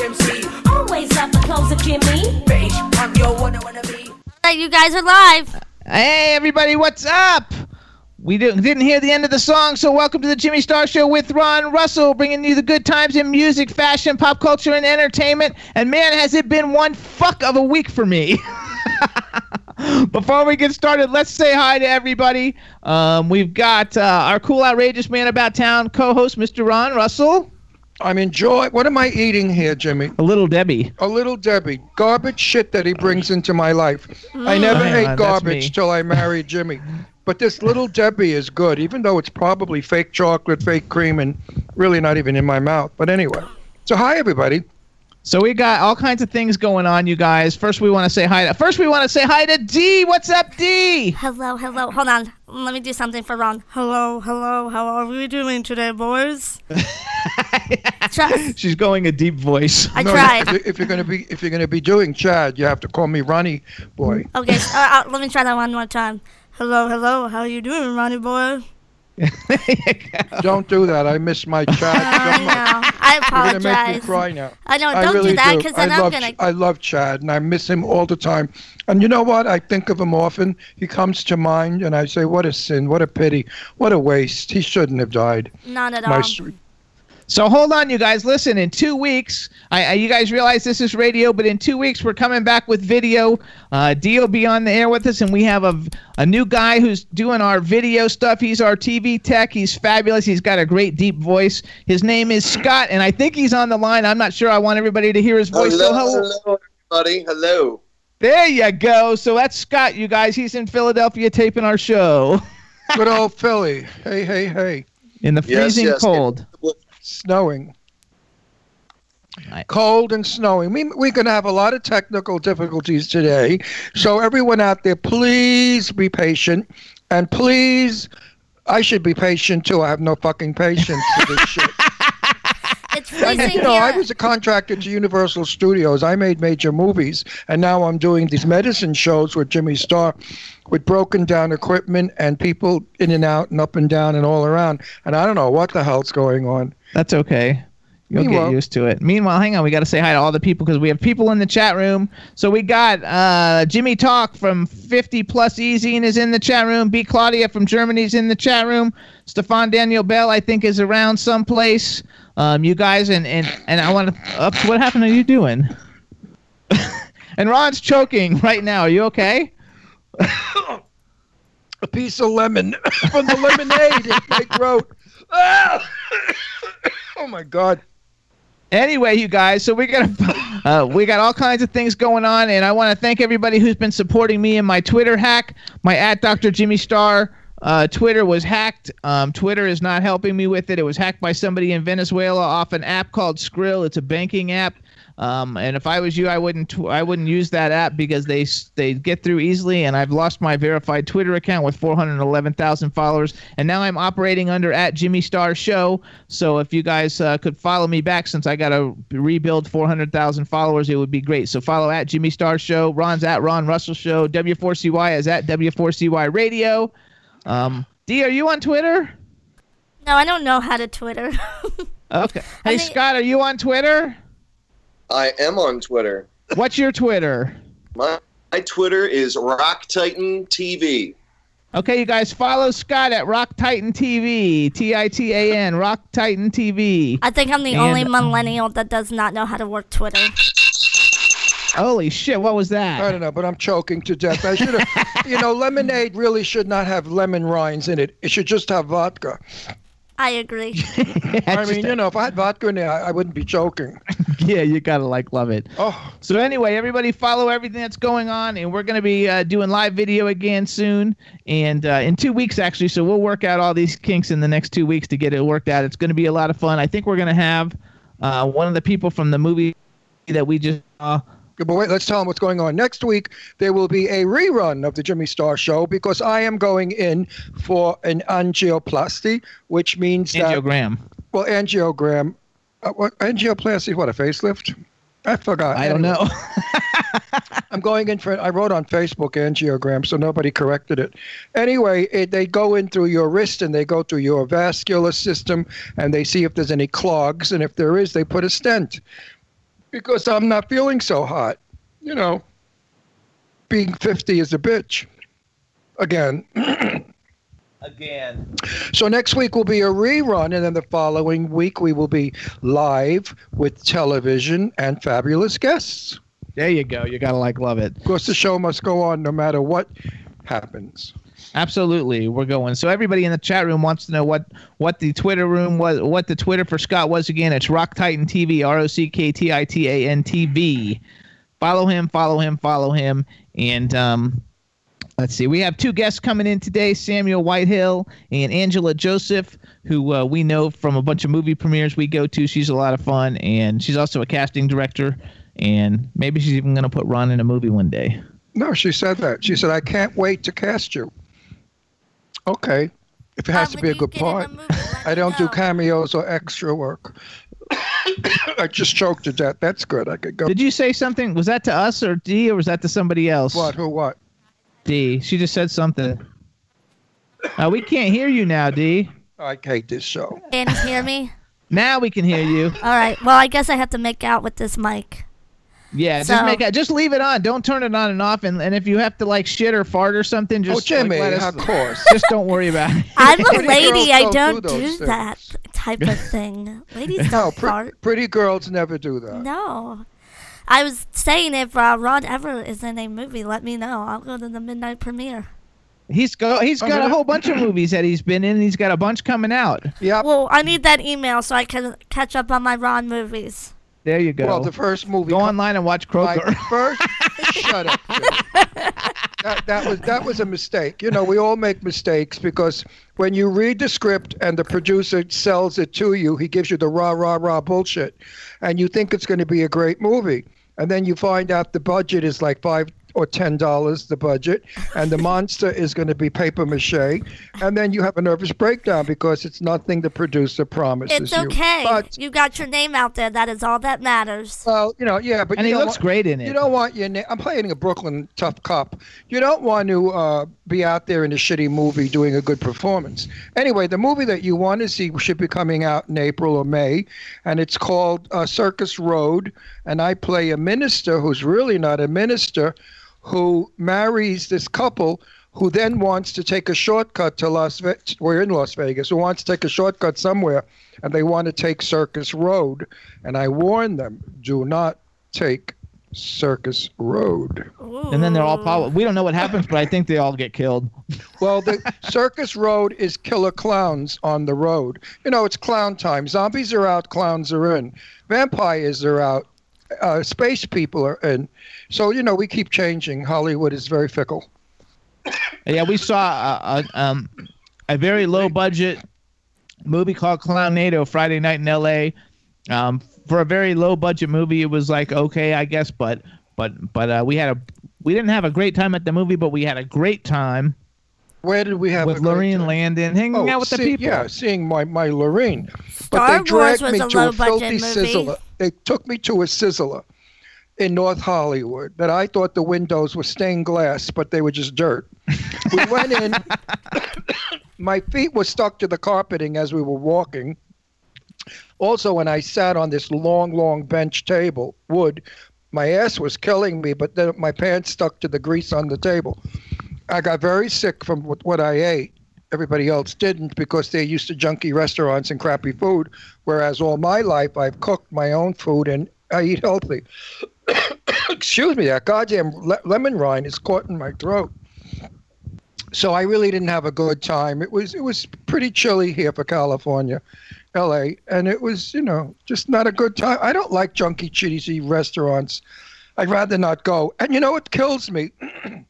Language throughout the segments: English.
Only, the Turkish MC. Always love the clothes of Jimmy. Bitch, I'm your one I wanna be. That you guys are live. Hey, everybody, what's up? We didn't didn't hear the end of the song, so welcome to the Jimmy Star Show with Ron Russell, bringing you the good times in music, fashion, pop culture, and entertainment. And man, has it been one fuck of a week for me. Before we get started, let's say hi to everybody. Um, we've got uh, our cool, outrageous man about town co-host, Mr. Ron Russell, I'm enjoying. What am I eating here, Jimmy? a little Debbie. A little Debbie. Garbage shit that he brings into my life. I mm. never Oh, ate that's garbage till I married Jimmy. But this little Debbie is good, even though it's probably fake chocolate, fake cream, and really not even in my mouth. But anyway. So hi everybody. So we got all kinds of things going on, you guys. First, we want to say hi to. First, we want to say hi to D. What's up, D? Hello, hello. Hold on. Let me do something for Ron. Hello, hello. How are we doing today, boys? Try- She's going a deep voice. I No, tried. If, you- if you're gonna be if you're gonna be doing Chad, you have to call me Ronnie boy. Okay, so, uh, uh, let me try that one more time. Hello, hello. How are you doing, Ronnie boy? Don't do that. I miss my Chad I so much. know. I You're gonna make me apologize. cry now. I know. Don't really do that, because I then I'm love, gonna. Ch- I love Chad, and I miss him all the time. And you know what? I think of him often. He comes to mind, and I say, "What a sin! What a pity! What a waste! He shouldn't have died." Not at My all. sweet. So hold on, you guys. Listen, in two weeks, I, I you guys realize this is radio, but in two weeks we're coming back with video. Uh, D will be on the air with us, and we have a a new guy who's doing our video stuff. He's our TV tech. He's fabulous. He's got a great deep voice. His name is Scott, and I think he's on the line. I'm not sure. I want everybody to hear his voice. Hello, so hello. hello, everybody. Hello. There you go. So that's Scott, you guys. He's in Philadelphia taping our show Good old Philly. Hey, hey, hey! in the Yes, freezing yes. cold. Snowing. I- Cold and snowing. We, we're going to have a lot of technical difficulties today. So, everyone out there, please be patient. And please, I should be patient too. I have no fucking patience for this shit. It's And, you know, I was a contractor to Universal Studios. I made major movies, and now I'm doing these medicine shows with Jimmy Star, with broken down equipment and people in and out and up and down and all around. And I don't know what the hell's going on. That's okay. You'll get Meanwhile- used to it. Meanwhile, hang on, we got to say hi to all the people because we have people in the chat room. So we got uh, Jimmy Talk from 50 Plus Easy and is in the chat room. B Claudia from Germany is in the chat room. Stefan Daniel Bell, I think, is around someplace. Um, you guys and and and I want to. Ups, what happened? Are you doing? and Ron's choking right now. Are you okay? A piece of lemon from the lemonade in my throat. Oh my God. Anyway, you guys, so we got uh, we got all kinds of things going on, and I want to thank everybody who's been supporting me in my Twitter hack. My at Dr. Jimmy Star uh, Twitter was hacked. Um, Twitter is not helping me with it. It was hacked by somebody in Venezuela off an app called Skrill. It's a banking app. Um, and if I was you, I wouldn't tw- I wouldn't use that app because they they get through easily. And I've lost my verified Twitter account with 411,000 followers, and now I'm operating under at Jimmy Star Show. So if you guys uh, could follow me back, since I got to rebuild 400,000 followers, it would be great. So follow at Jimmy Star Show. Ron's at Ron Russell Show. W4CY is at W4CY Radio. Um, D, are you on Twitter? No, I don't know how to Twitter. Okay. Hey mean- Scott, are you on Twitter? I am on Twitter. What's your Twitter? My, my Twitter is Rock Titan TV. Okay, you guys follow Scott at Rock Titan TV, T I T A N, Rock Titan TV. I think I'm the And- only millennial that does not know how to work Twitter. Holy shit! What was that? I don't know, but I'm choking to death. I should have, you know, lemonade really should not have lemon rinds in it. It should just have vodka. I agree. I mean, you know, if I had vodka in there, I, I wouldn't be choking. yeah, you gotta like love it. Oh, So anyway, everybody follow everything that's going on, and we're gonna be uh, doing live video again soon, and uh, in two weeks actually. So we'll work out all these kinks in the next two weeks to get it worked out. It's gonna be a lot of fun. I think we're gonna have uh, one of the people from the movie that we just saw. But wait, let's tell them what's going on. Next week, there will be a rerun of the Jimmy Star Show because I am going in for an angioplasty, which means that, Angiogram. well, angiogram. Uh, what, angioplasty, what, a facelift? I forgot. I don't Anyway. know. I'm going in for. I wrote on Facebook angiogram, so nobody corrected it. Anyway, it, they go in through your wrist and they go through your vascular system and they see if there's any clogs, and if there is, they put a stent. Because I'm not feeling so hot, you know. Being 50 is a bitch. Again. Again. So next week will be a rerun, and then the following week we will be live with television and fabulous guests. There you go. You gotta like love it. Of course, the show must go on no matter what happens. Absolutely, we're going. So everybody in the chat room wants to know what what the Twitter room was, what the Twitter for Scott was again. It's Rock Titan TV, R O C K T I T A N T V. Follow him, follow him, follow him, and um, let's see. We have two guests coming in today: Samuel Whitehill and Angela Joseph, who uh, we know from a bunch of movie premieres we go to. She's a lot of fun, and she's also a casting director. And maybe she's even going to put Ron in a movie one day. No, she said that. She said, I can't wait to cast you. Okay. If it has to be a good get in the part. movie, I don't do cameos or extra work. I just choked to death. That's good. I could go. Did you say something? Was that to us or D, or was that to somebody else? What? Who? What? D. She just said something. Uh, we can't hear you now, D. I hate this show. Can you hear me? Now we can hear you. All right. Well, I guess I have to make out with this mic. Yeah, just make it. Just leave it on. Don't turn it on and off. And, and if you have to like shit or fart or something, just oh, Jimmy, like, let of course. just don't worry about it. I'm a lady. I don't don't do do, that type of thing. Ladies don't pre- fart. pretty girls never do that. No. I was saying if uh, Ron ever is in a movie, let me know. I'll go to the midnight premiere. He's go. He's got a whole bunch of movies that he's been in. He's got a bunch coming out. Yep. Well, I need that email so I can catch up on my Ron movies. There you go. Well, the first movie. go online and watch My Croker. first. shut up. That, that was that was a mistake. You know, we all make mistakes because when you read the script and the producer sells it to you, he gives you the rah rah rah bullshit, and you think it's going to be a great movie, and then you find out the budget is like five or ten dollars the budget, and the monster is going to be paper mache, and then you have a nervous breakdown because it's nothing the producer promises It's you. okay. But you got your name out there. That is all that matters. well, you know, yeah, but and you he don't looks want- great in it. you don't want your name. I'm playing a Brooklyn tough cop. You don't want to uh, be out there in a shitty movie doing a good performance. Anyway, the movie that you want to see should be coming out in April or May, and it's called uh, Circus Road. And I play a minister who's really not a minister, who marries this couple who then wants to take a shortcut to Las Vegas. We're in Las Vegas. Who wants to take a shortcut somewhere, and they want to take Circus Road. And I warn them: do not take Circus Road. and then they're all probably. We don't know what happens, but I think they all get killed. Well, the Circus Road is killer clowns on the road. You know, it's clown time. Zombies are out, clowns are in. Vampires are out, uh, space people are in. So, you know, we keep changing. Hollywood is very fickle. Yeah, we saw a, a, um, a very low budget movie called Clownado Friday night in L.A. Um, for a very low budget movie, it was like okay, I guess, but but but uh, we had a we didn't have a great time at the movie, but we had a great time Where did we have with a Lorraine time? Landon hanging Oh, out with the see- people. Yeah, seeing my, my Lorraine. But Star they Wars dragged was me a to a low-budget filthy movie. sizzler. They took me to a sizzler in North Hollywood that I thought the windows were stained glass, but they were just dirt. we went in. my feet were stuck to the carpeting as we were walking. Also, when I sat on this long, long bench table, wood, my ass was killing me, but then my pants stuck to the grease on the table. I got very sick from what, I ate. Everybody else didn't because they're used to junky restaurants and crappy food, whereas all my life I've cooked my own food and I eat healthy. excuse me, that goddamn le- lemon rind is caught in my throat. So I really didn't have a good time. It was it was pretty chilly here for California, L.A., and it was you know just not a good time. I don't like junky cheesy restaurants. I'd rather not go. And you know what kills me?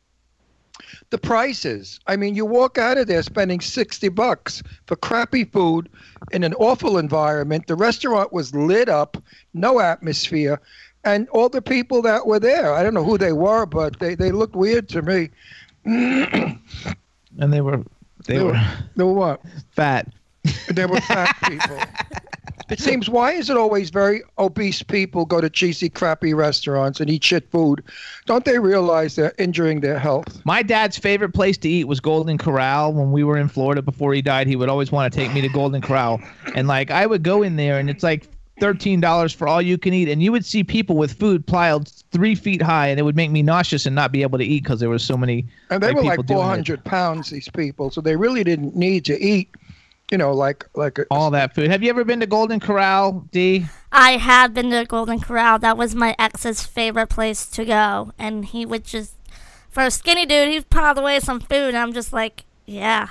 the prices. I mean, you walk out of there spending 60 bucks for crappy food in an awful environment. The restaurant was lit up, no atmosphere, and all the people that were there, I don't know who they were, but they, they looked weird to me. and they were they, They were, were, they were what? fat. They were fat people. It seems why is it always very obese people go to cheesy, crappy restaurants and eat shit food? Don't they realize they're injuring their health? My dad's favorite place to eat was Golden Corral. When we were in Florida before he died, he would always want to take me to Golden Corral, and like I would go in there, and it's like thirteen dollars for all you can eat, and you would see people with food piled three feet high, and it would make me nauseous and not be able to eat because there was so many. And they were people like 400 pounds, these people, so they really didn't need to eat, you know, like like a, all that food. Have you ever been to Golden Corral, D? I have been to Golden Corral. That was my ex's favorite place to go, and he would just, for a skinny dude, he'd pile away some food, and I'm just like, yeah,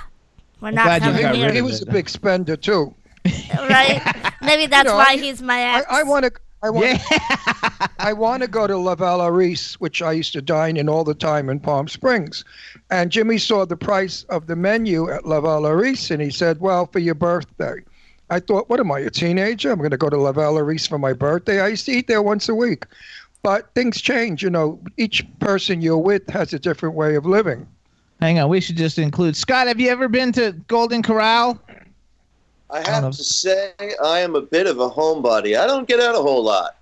we're not glad you coming got here, he was a big spender too. right? Maybe that's know, why I- he's my I, ex. I want to. I want. Yeah. I want to go to La Vallauris, which I used to dine in all the time in Palm Springs. And Jimmy saw the price of the menu at La Vallauris, and he said, "Well, for your birthday." I thought, "What am I, a teenager? I'm going to go to La Vallauris for my birthday." I used to eat there once a week, but things change. You know, each person you're with has a different way of living. Hang on, we should just include Scott. Have you ever been to Golden Corral? I don't have to say, I am a bit of a homebody. I don't get out a whole lot.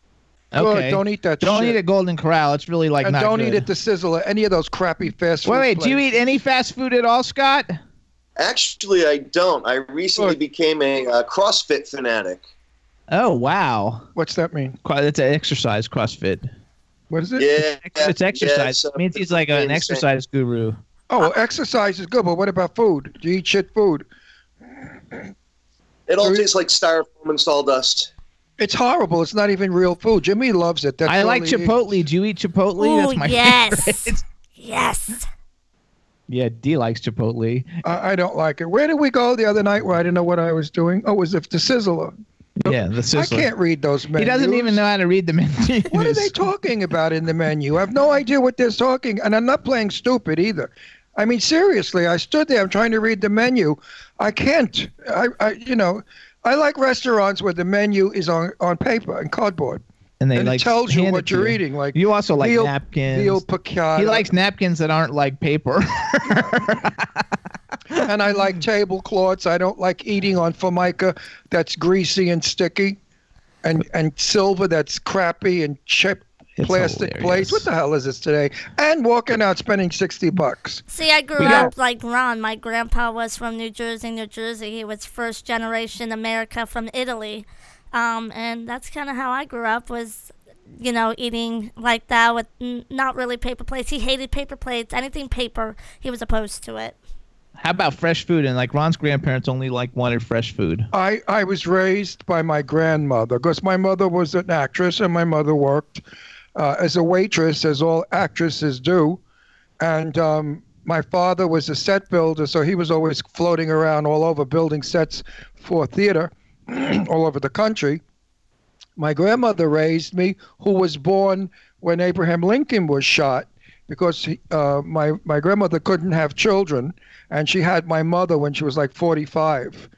Good, Okay. don't eat that Don't shit. eat at Golden Corral. It's really like and not don't good. eat at the Sizzler, any of those crappy fast food Wait, wait. Do you eat any fast food at all, Scott? Actually, I don't. I recently Good. became a uh, CrossFit fanatic. Oh wow, What's that mean? Qu- that's an exercise CrossFit. What is it? Yeah, It's exercise. Yeah, it's, uh, it means he's like an exercise guru. Oh, well, exercise is good, but what about food? Do you eat shit food? It all tastes like styrofoam and sawdust. It's horrible. It's not even real food. Jimmy loves it. That's I like. Chipotle. Do you eat Chipotle? Ooh, that's my yes. favorite. yes. Yeah, D likes Chipotle. I, I don't like it. Where did we go the other night where I didn't know what I was doing? Oh, it was the, the Sizzler. Yeah, the I sizzler. can't read those menus. He doesn't even know how to read the menu. What are they talking about in the menu? I have no idea what they're talking, and I'm not playing stupid either. I mean, seriously, I stood there. I'm trying to read the menu. I can't. I, I you know, I like restaurants where the menu is on on paper and cardboard, and they and like it tells you what you're eating. Like You also like veal, napkins. veal piccata. he likes napkins that aren't like paper. and I like tablecloths. I don't like eating on formica that's greasy and sticky, and and silver that's crappy and chipped It's plastic hilarious. plates. What the hell is this today? And walking out spending sixty bucks. See, I grew We got- up like Ron. My grandpa was from New Jersey, New Jersey. He was first generation America from Italy, um, and that's kind of how I grew up. Was you know eating like that with n- not really paper plates. He hated paper plates. Anything paper, he was opposed to it. How about fresh food? And like Ron's grandparents only like wanted fresh food. I, I was raised by my grandmother because my mother was an actress and my mother worked uh, as a waitress, as all actresses do. And um, my father was a set builder, so he was always floating around all over building sets for theater all over the country. My grandmother raised me, who was born when Abraham Lincoln was shot, because he, uh, my my grandmother couldn't have children, and she had my mother when she was like 45.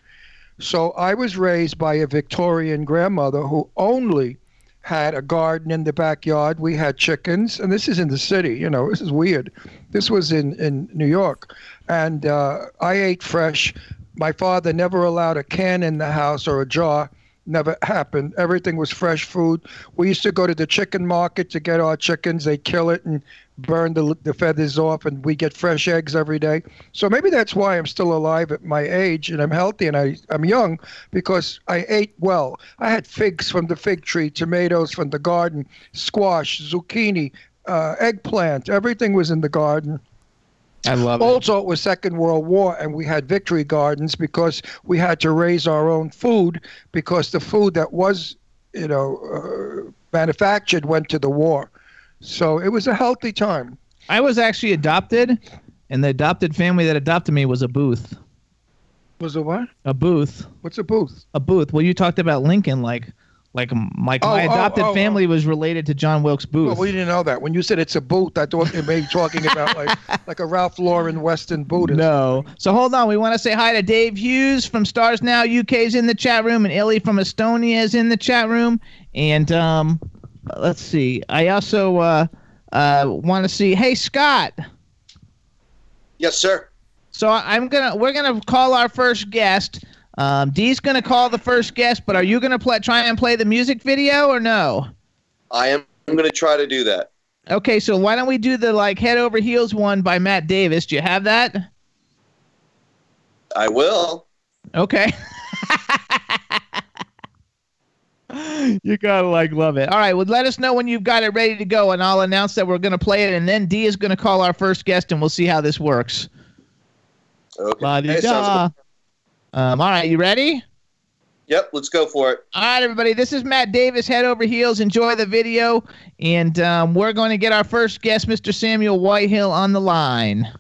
So I was raised by a Victorian grandmother who only had a garden in the backyard. We had chickens, and this is in the city. You know, this is weird. This was in in New York, and uh, I ate fresh. My father never allowed a can in the house or a jar. Never happened. Everything was fresh food. We used to go to the chicken market to get our chickens. They kill it and burn the, the feathers off, and we get fresh eggs every day. So maybe that's why I'm still alive at my age and I'm healthy and I, I'm young because I ate well. I had figs from the fig tree, tomatoes from the garden, squash, zucchini, uh, eggplant. Everything was in the garden. I love it. Also, it was Second World War, and we had victory gardens because we had to raise our own food because the food that was, you know, uh, manufactured went to the war. So it was a healthy time. I was actually adopted, and the adopted family that adopted me was a booth. Was a what? A booth. What's a booth? A booth. Well, you talked about Lincoln, like, like like Oh, my oh, adopted oh, family was related to John Wilkes Booth. Well, we didn't know that. When you said it's a Booth, I thought you may be talking about like like a Ralph Lauren Weston boot. or No. So hold on. We want to say hi to Dave Hughes from Stars Now UK's in the chat room, and Illy from Estonia is in the chat room. And um, let's see. I also uh, uh, want to see. Hey, Scott. Yes, sir. So I'm gonna we're gonna call our first guest. Um, Dee's gonna call the first guest, but are you gonna play try and play the music video or no? I am. I am going to try to do that. Okay, so why don't we do the like head over heels one by Matt Davis? Do you have that? I will. Okay. you gotta like love it. All right, well, let us know when you've got it ready to go, and I'll announce that we're gonna play it, and then D is gonna call our first guest, and we'll see how this works. Okay. La-di-da. sounds good. Um, all right, you ready? Yep, let's go for it. All right, everybody. This is Matt Davis, head over heels. Enjoy the video, and um, we're going to get our first guest, Mr. Samuel Whitehill, on the line.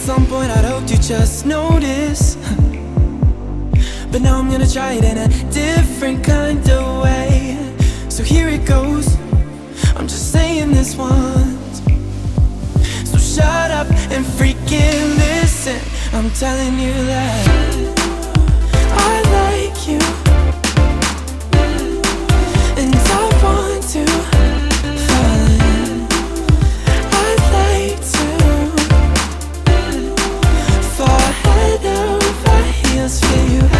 Some point, I'd hoped you just notice. But now I'm gonna try it in a different kind of way. So here it goes. I'm just saying this once. So shut up and freaking listen. I'm telling you that I like you. And I want to. Heels for you.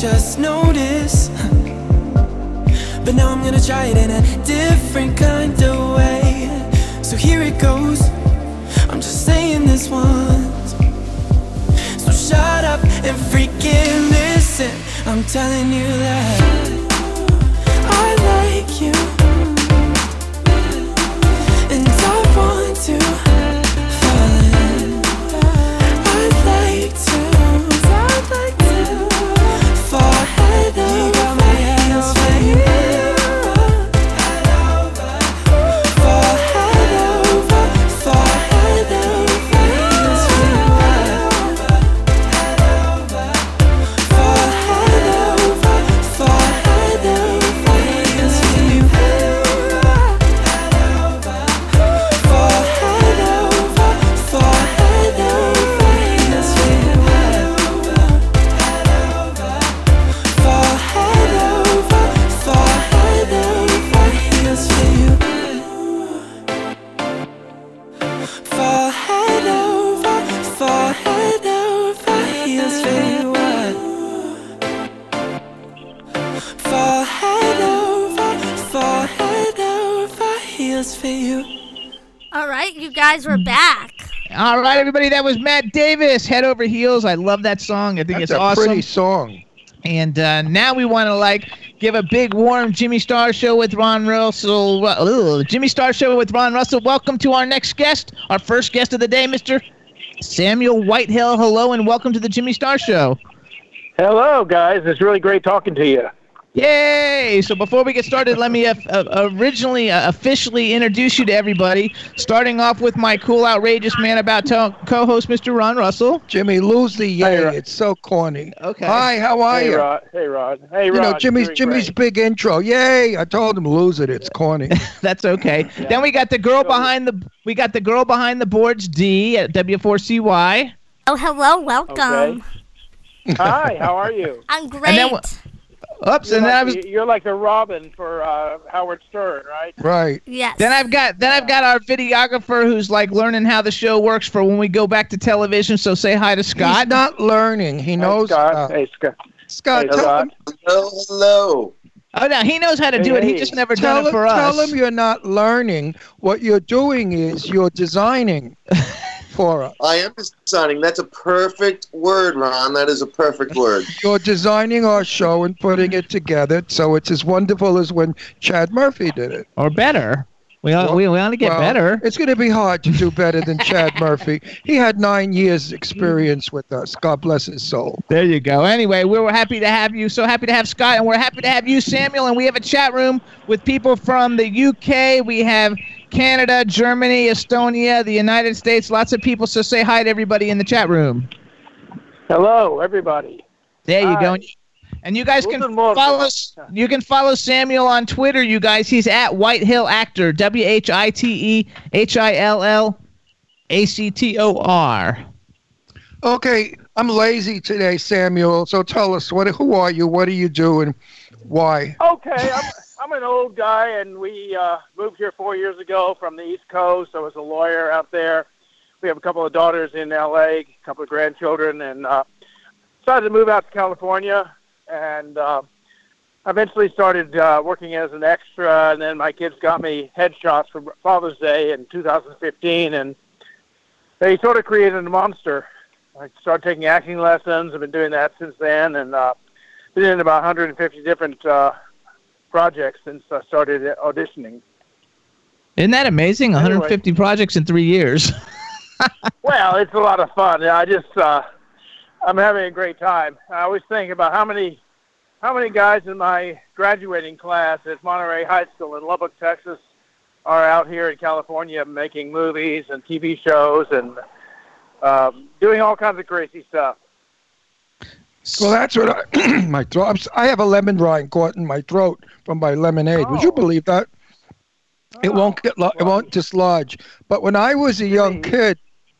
Just notice. But now I'm gonna try it in a different kind of way. So here it goes. I'm just saying this once. So shut up and freaking listen. I'm telling you that everybody, that was Matt Davis, Head Over Heels. I love that song. I think That's it's a awesome. pretty song. And uh, now we want to like give a big warm Jimmy Star show with Ron Russell. Ugh, Jimmy Star show with Ron Russell. Welcome to our next guest, our first guest of the day, Mr. Samuel Whitehill. Hello and welcome to the Jimmy Star show. Hello, guys. It's really great talking to you. Yay! So before we get started, let me uh, uh, originally uh, officially introduce you to everybody. Starting off with my cool, outrageous man about to- co-host, Mr. Ron Russell. Jimmy, lose the yay. Hey, it's so corny. Okay. Hi, how are Hey, you? Rod. Hey, Rod. Hey, Rod. You know, Jimmy's Doing Jimmy's great. big intro. Yay! I told him lose it. It's corny. That's okay. Then we got the girl behind the we got the girl behind the boards D at W4CY. Oh, hello, welcome. Okay. Hi, how are you? I'm great. Then wha- Oops, You're and then I like, was you're like the Robin for uh, Howard Stern, right? right. yes. then I've got then I've got our videographer who's like learning how the show works for when we go back to television. So say hi to Scott. He's not learning. He knows. Hey, Scott. uh, hey, Scott. Scott, Hey, tell him, Hello, hello. oh no, he knows how to Hey, do it. He just never tell done it him, for tell us. him you're not learning. What you're doing is you're designing for us. I am designing. That's a perfect word, Ron. That is a perfect word. You're designing our show and putting it together so it's as wonderful as when Chad Murphy did it. or better. We Well- we, we want to get Well, better. It's going to be hard to do better than Chad Murphy. He had nine years experience with us. God bless his soul. There you go. Anyway, we were happy to have you. So happy to have Scott, and we're happy to have you, Samuel. And we have a chat room with people from the UK. We have Canada, Germany, Estonia, the United States. Lots of people. So say hi to everybody in the chat room. Hello, everybody. There you Hi. go. And you, guys can Guten Morgen. follow. You can follow Samuel on Twitter. You guys, he's at Whitehill Actor. W H I T E H I L L A C T O R. Okay, I'm lazy today, Samuel. So tell us, what? Who are you? What do you do, and why? Okay, I'm, an old guy, and we uh, moved here four years ago from the East Coast. I was a lawyer out there. We have a couple of daughters in L.A., a couple of grandchildren, and uh, decided to move out to California. And uh, eventually started uh, working as an extra, and then my kids got me headshots for Father's Day in 2015, and they sort of created a monster. I started taking acting lessons. I've been doing that since then, and uh, been in about 150 different uh, projects since I started auditioning. Isn't that amazing? Anyway. 150 projects in three years. Well, it's a lot of fun. I just uh, I'm having a great time. I always think about how many how many guys in my graduating class at Monterey High School in Lubbock, Texas, are out here in California making movies and TV shows and um, doing all kinds of crazy stuff. Well, that's what I, my throat. I have a lemon rind caught in my throat from my lemonade. Would you Oh. believe that? It won't get. Lo- it won't dislodge. But when I was a young kid,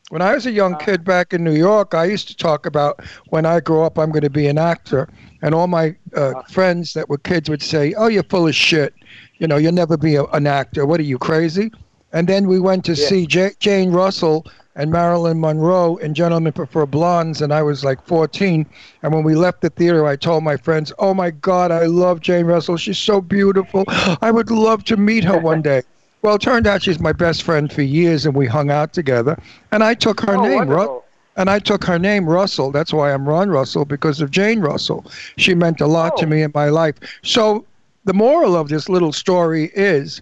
when I was a young kid back in New York, I used to talk about when I grow up, I'm going to be an actor, and all my uh, friends that were kids would say, "Oh, you're full of shit. You know, you'll never be a, an actor. What are you crazy?" And then we went to Yeah. see J- Jane Russell and Marilyn Monroe in Gentlemen Prefer Blondes, and I was like 14. And when we left the theater, I told my friends, "Oh my God, I love Jane Russell. She's so beautiful. I would love to meet her one day." Well, it turned out she's my best friend for years, and we hung out together. And I took her oh, name, Ru- and I took her name Russell. That's why I'm Ron Russell because of Jane Russell. She meant a lot to Oh. me in my life. So the moral of this little story is,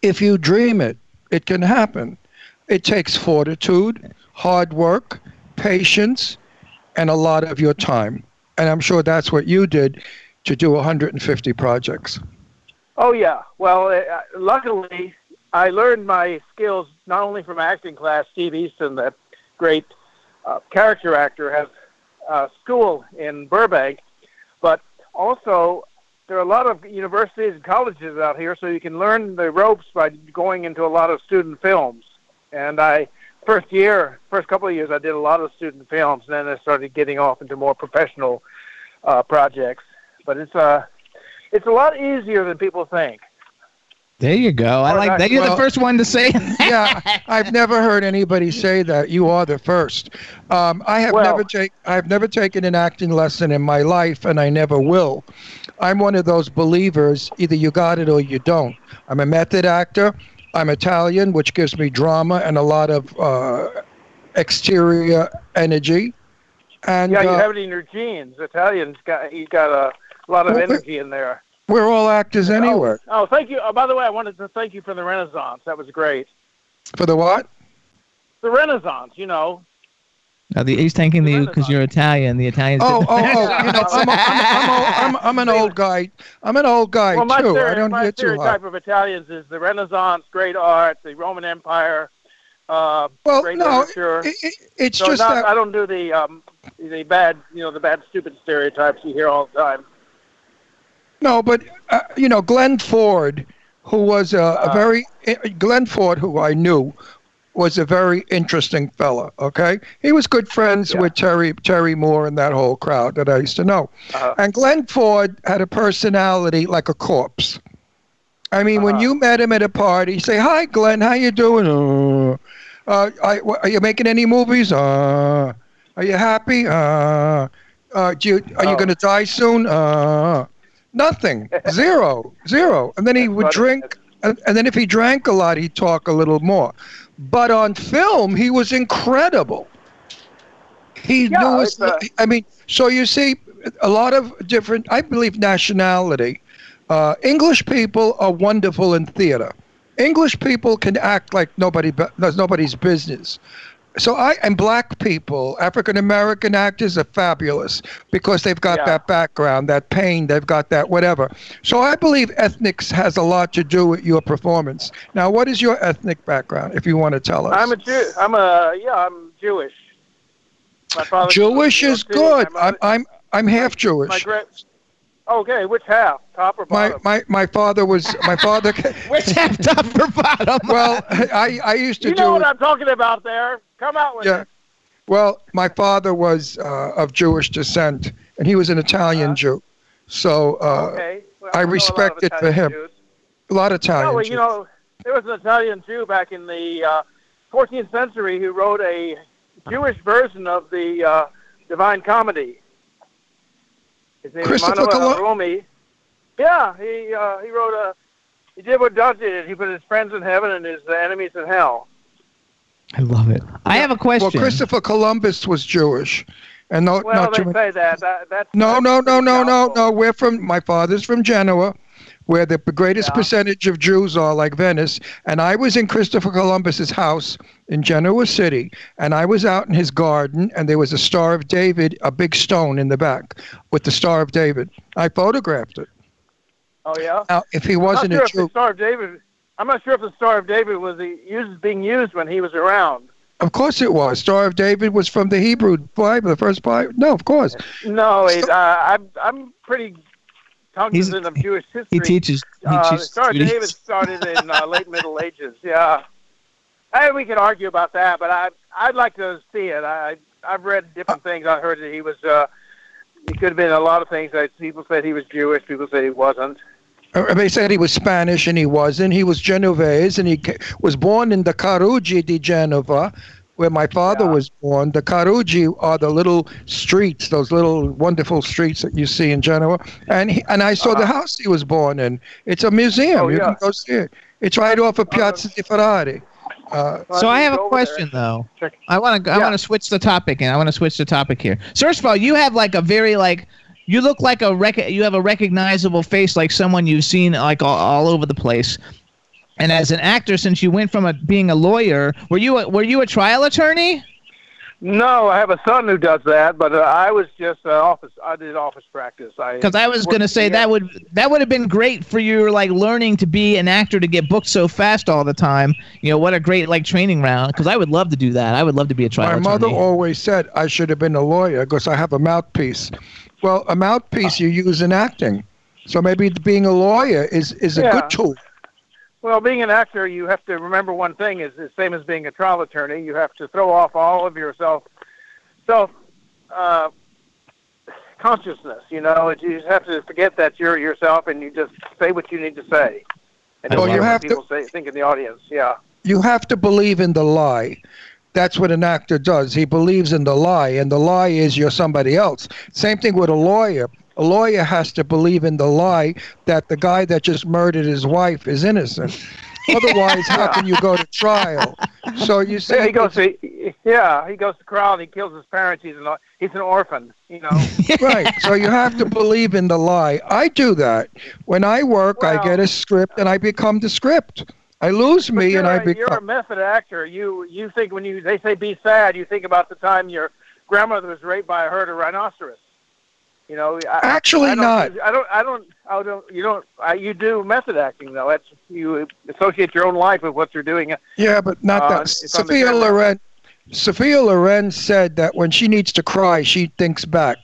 if you dream it, it can happen. It takes fortitude, hard work, patience, and a lot of your time. And I'm sure that's what you did to do 150 projects. Oh yeah. Well, uh, luckily, I learned my skills not only from acting class. Steve Eastin, the great uh, character actor, has uh, school in Burbank, but also there are a lot of universities and colleges out here, so you can learn the ropes by going into a lot of student films. And I first year, first couple of years, I did a lot of student films, and then I started getting off into more professional uh, projects. But it's uh, it's a lot easier than people think. There you go. I Or like that- that. You're well- the first one to say. yeah, I've never heard anybody say that. You are the first. Um, I have Well- never take I've never taken an acting lesson in my life, and I never will. I'm one of those believers. Either you got it or you don't. I'm a method actor. I'm Italian, which gives me drama and a lot of uh, exterior energy. And Yeah, you uh, have it in your genes. Italian's got he's got a lot of Well, energy in there. we're all actors anyway. Oh, thank you. Oh, by the way, I wanted to thank you for the Renaissance. That was great. For the what? The Renaissance, you know. No, the, he's thanking you because you're Italian. The Italians. Oh, oh, oh! You know, I'm, a, I'm, I'm, old, I'm, I'm an old guy. I'm an old guy well, my, too. I don't my get too high. stereotype of Italians is the Renaissance, great art, the Roman Empire, uh, Well, great no, literature. it, it, it's so just not, that I don't do the um, the bad, you know, the bad, stupid stereotypes you hear all the time. No, but uh, you know, Glenn Ford, who was a, a Uh. very uh, Glenn Ford, who I knew, was a very interesting fella. Okay, he was good friends Yeah. with Terry Terry Moore and that whole crowd that I used to know. Uh-huh. And Glenn Ford had a personality like a corpse. I mean, when Uh-huh. you met him at a party, say, "Hi, Glenn, how you doing? Uh, uh, are you making any movies? Uh, are you happy? Uh, uh, do you, are you Oh. going to die soon? Uh, nothing. Zero. Zero. And then he would drink, and, and then if he drank a lot, he'd talk a little more. But on film, he was incredible. He Yeah, knew his, uh, I mean, so you see, a lot of different, I believe, nationality. Uh, English people are wonderful in theater. English people can act like nobody, nobody's business. So I and black people, African American actors are fabulous because they've got Yeah. that background, that pain, they've got that whatever. So I believe ethnics has a lot to do with your performance. Now, what is your ethnic background, if you want to tell us? I'm a Jew. I'm a yeah. I'm Jewish. My father. Jewish is good. I'm I'm I'm half my Jewish. Great. Okay, which half? Top or My bottom? my my my father was my father. Which half top or bottom? well, I I used to you do. know what I'm talking about there. Come out with Yeah. it. Well, my father was uh, of Jewish descent, and he was an Italian Uh-huh. Jew. So uh, Okay. Well, I know a respect it for him. Jews. a lot of Italian No, well, Jews. you know, there was an Italian Jew back in the uh, 14th century who wrote a Jewish version of the uh, Divine Comedy. His name Christopher is Manuel Colum- Rumi. Yeah, he uh, he wrote a. He did what Dante did. He put his friends in heaven and his enemies in hell. I love it. I have a question. well, Christopher Columbus was Jewish, and no, Well, not they too say that. that that's, No, that's no, no, pretty no, no, no. We're from my father's from Genoa, where the greatest Yeah. percentage of Jews are like Venice. And I was in Christopher Columbus's house in Genoa City, and I was out in his garden, and there was a Star of David, a big stone in the back with the Star of David. I photographed it. Oh yeah. Now, if he I'm wasn't sure a Jew, Star of David. I'm not sure if the Star of David was the, used being used when he was around. of course it was. Star of David was from the Hebrew Bible, the first Bible. No, of course. No, it, uh, I'm I'm pretty cognizant of Jewish history. he teaches. He Uh, teaches Star of. David started in uh, late Middle Ages. Yeah, I, we could argue about that, but I I'd like to see it. I I've read different things. I heard that he was. Uh, he could have been a lot of things. That people said he was Jewish. People said he wasn't. Uh, They said he was Spanish and he wasn't. He was Genovese and he was born in the Carugi di Genova, where my father Yeah. was born. The Carugi are the little streets, those little wonderful streets that you see in Genoa. And he, and I saw the Uh-huh. house he was born in. It's a museum. Oh, you yeah. can go see it. It's right off of Piazza di Ferrari. Uh, So I have a question there. though. Check. I want to I Yeah. want to switch the topic and I want to switch the topic here. So first of all, you have like a very like you look like a rec- you have a recognizable face like someone you've seen like all, all over the place. And as an actor, since you went from a, being a lawyer, were you a, were you a trial attorney? No, I have a son who does that, but uh, I was just uh, office. I did office practice. I Because I was gonna say that would that would have been great for you like learning to be an actor to get booked so fast all the time. You know what a great like training round. Because I would love to do that. I would love to be a trial attorney. my attorney. mother always said I should have been a lawyer because I have a mouthpiece. Well, a mouthpiece you use in acting. So maybe being a lawyer is, is a Yeah. good tool. Well, being an actor, you have to remember one thing: is the same as being a trial attorney. You have to throw off all of your self, self uh, consciousness. You know, you just have to forget that you're yourself, and you just say what you need to say. And love what have to- people say, think in the audience. Yeah. you have to believe in the lie. That's what an actor does. He believes in the lie, and the lie is you're somebody else. Same thing with a lawyer. A lawyer has to believe in the lie that the guy that just murdered his wife is innocent. Otherwise, how can you go to trial? So you Yeah, he goes to yeah, he goes to trial and he kills his parents. He's an he's an orphan, you know. right. So you have to believe in the lie. I do that. When I work, I get a script and I become the script. I lose me and I become. You're a method actor. You you think when you they say be sad, you think about the time your grandmother was raped by a herd of rhinoceros. You know, I, Actually I not. I don't. I don't. I don't. You don't. I, you do method acting though. That's you associate your own life with what you're doing. Yeah, but not Uh, that. Sophia. Loren. Sophia Loren said that when she needs to cry, she thinks back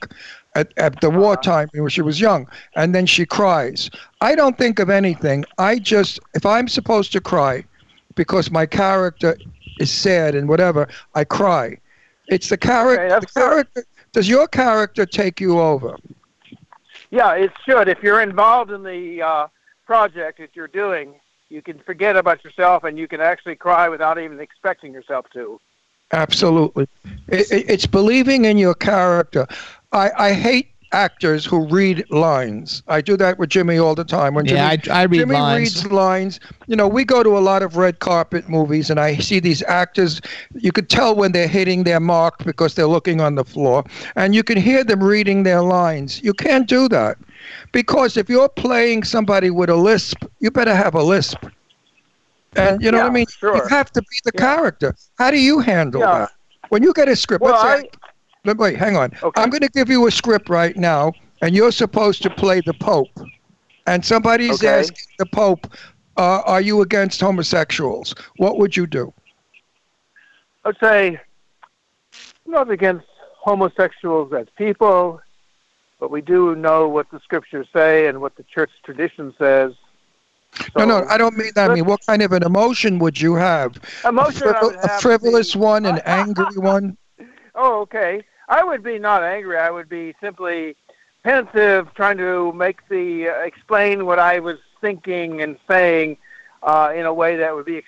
at, at the Uh-huh. wartime when she was young, and then she cries. I don't think of anything. I just, if I'm supposed to cry because my character is sad and whatever, I cry. It's the character. Okay, the character. Does your character take you over? Yeah, it should. If you're involved in the uh, project that you're doing, you can forget about yourself and you can actually cry without even expecting yourself to. Absolutely. It, it, it's believing in your character. I, I hate actors who read lines. I do that with Jimmy all the time. When Yeah, Jimmy, I, I read Jimmy lines. reads lines. You know, we go to a lot of red carpet movies, and I see these actors. You could tell when they're hitting their mark because they're looking on the floor, and you can hear them reading their lines. You can't do that because if you're playing somebody with a lisp, you better have a lisp. And you know what I Yeah, mean? You have to be the Yeah. character. How do you handle Yeah. that? When you get a script, Well, let's say, I, Look, wait, hang on. Okay. I'm going to give you a script right now, and you're supposed to play the Pope. And somebody's Okay. asking the Pope, uh, "Are you against homosexuals?" What would you do? I'd say I'm not against homosexuals as people, but we do know what the scriptures say and what the church tradition says. no, no, So, I don't mean that. I mean, what kind of an emotion would you have? emotion a, frivol- would a frivolous be- one, an angry one. Oh, okay. I would be not angry. I would be simply pensive, trying to make the uh, explain what I was thinking and saying uh, in a way that would be, ex-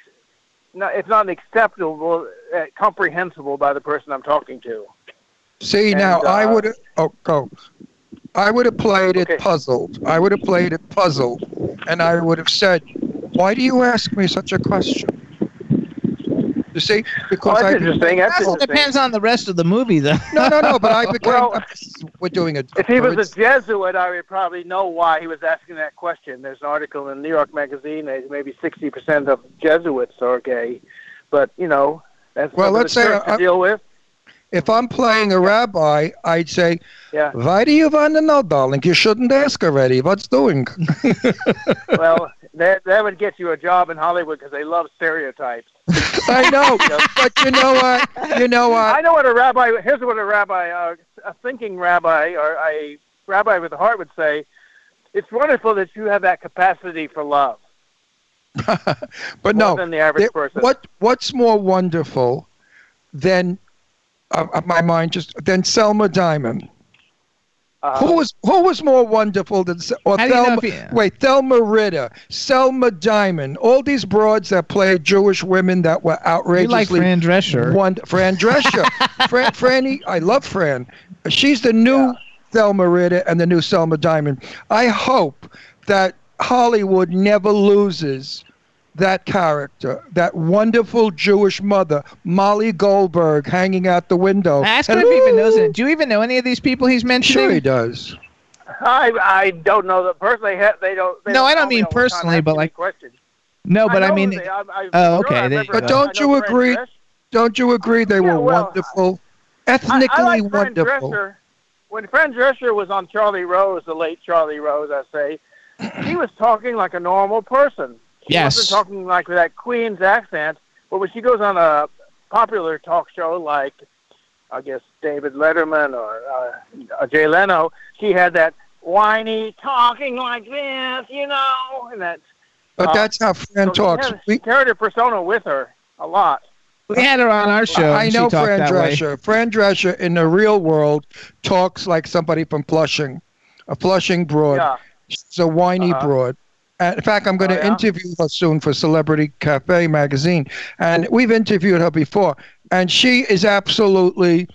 not, if not acceptable, uh, comprehensible by the person I'm talking to. See, And, now I uh, would. Oh, go. I would have played it puzzled. I would have played it puzzled, and I would have said, "Why do you ask me such a question?" You see, Oh, because that's I interesting. That's Well, it interesting. depends on the rest of the movie, though. no, no, no. But I became. Well, we're doing it. If he was a Jesuit, I would probably know why he was asking that question. There's an article in New York Magazine that maybe 60% of Jesuits are gay, but you know that's Well, something let's say church I- to uh, deal with. If I'm playing a rabbi, I'd say, Yeah. "Why do you want to know, darling? You shouldn't ask already. What's doing?" well, that that would get you a job in Hollywood because they love stereotypes. I know, but you know what? You know what? I know what a rabbi. Here's what a rabbi, uh, a thinking rabbi, or a rabbi with a heart would say. It's wonderful that you have that capacity for love. but more no. than the average there- person. What What's more wonderful than uh, uh, my mind just than Selma Diamond? Uh, Who was who was more wonderful than Se- or How do you know Thelma? Wait, Thelma Ritter, Selma Diamond, all these broads that played Jewish women that were You outrageously like Fran Drescher. Wonder, Fran Drescher. Fran, Franny, I love Fran. She's the new Thelma Ritter and the new Selma Diamond. I hope that Hollywood never loses that character, that wonderful Jewish mother, Molly Goldberg, hanging out the window. Ask him And- if he even knows it. Do you even know any of these people he's mentioning? Sure, he does. I I don't know the personally. They don't. They No, I don't call me mean all the time personally, but like- questions. No, but I, know mean, they- I, I, Oh, okay, I there you remember- But don't you agree- Drescher. Don't you agree they Yeah, were well, wonderful, ethnically I like wonderful? Drescher. When Fran Drescher was on Charlie Rose, the late Charlie Rose, I say, he was talking like a normal person. She Yes. wasn't talking like with that Queen's accent. But when she goes on a popular talk show like, I guess David Letterman or uh, Jay Leno, she had that whiny talking like this, you know, and that. But uh, that's how Fran so she talks. had- We- she carried her persona with her a lot. we had her on our show. I know she Fran that way. Drescher. Fran Drescher in the real world talks like somebody from Flushing, a Flushing broad. Yeah. She's a whiny Uh-huh. broad. And in fact, I'm going Oh, to yeah? interview her soon for Celebrity Cafe magazine, and we've interviewed her before, and she is absolutely.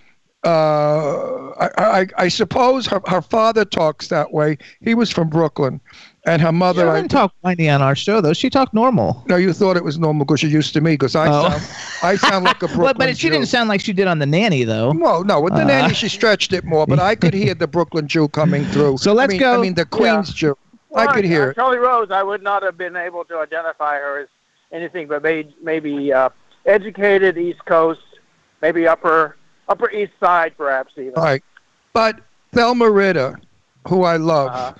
Uh, I, I, I suppose her, her father talks that way. He was from Brooklyn, and her mother. She didn't talk whiny on our show though. She talked normal. no, you thought it was normal because you're used to me. Because I Oh. sound, I sound like a Brooklyn. But, but she Jew. didn't sound like she did on the nanny though. Well, no, with the Uh, nanny she stretched it more, but I could hear the Brooklyn Jew coming through. So let's I mean, go- I mean the Queens Jew. Well, I could hear uh. Charlie Rose, I would not have been able to identify her as anything but may, maybe uh, educated East Coast, maybe upper Upper East Side, perhaps even. Right. But Thelma Ritter, who I love, Uh-huh.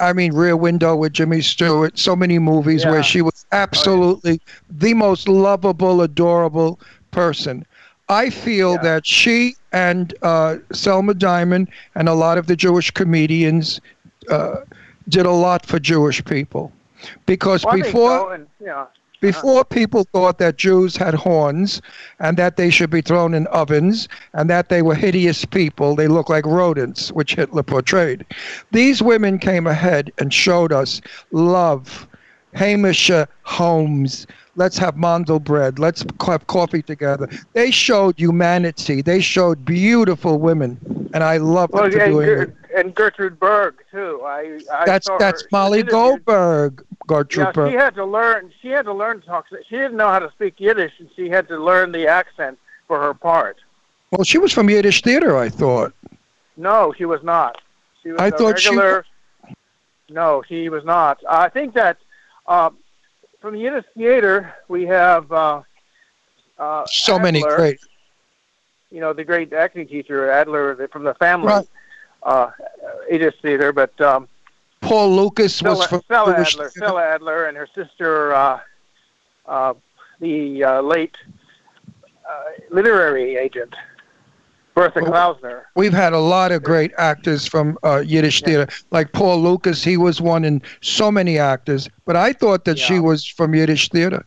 I mean, Rear Window with Jimmy Stewart, so many movies Yeah. where she was absolutely the most lovable, adorable person. I feel Yeah. that she and uh, Selma Diamond and a lot of the Jewish comedians uh, did a lot for Jewish people. Because Well, before and, yeah. before people thought that Jews had horns and that they should be thrown in ovens and that they were hideous people, they look like rodents, which Hitler portrayed. These women came ahead and showed us love. Hamish uh, Holmes, let's have mandel bread, let's have coffee together. They showed humanity. They showed beautiful women, and I love Well, them for doing it. And Gertrude Berg too. I, I That's that's her. Molly She Goldberg, Gertrude Yeah, Berg. she had to learn. She had to learn to talk. She didn't know how to speak Yiddish, and she had to learn the accent for her part. Well, she was from Yiddish theater, I thought. No, she was not. She was I thought she regular. No, she was not. I think that uh, from the Yiddish theater we have uh, uh, So many great. You know, the great acting teacher Adler from the family Right. Uh, Yiddish theater, but um, Paul Lukas was from Stella Adler. Stella Adler, and her sister, uh, uh, the uh, late uh, literary agent Bertha. Klausner. We've had a lot of great actors from uh, Yiddish theater, like Paul Lukas. He was one in so many actors, but I thought that she was from Yiddish theater.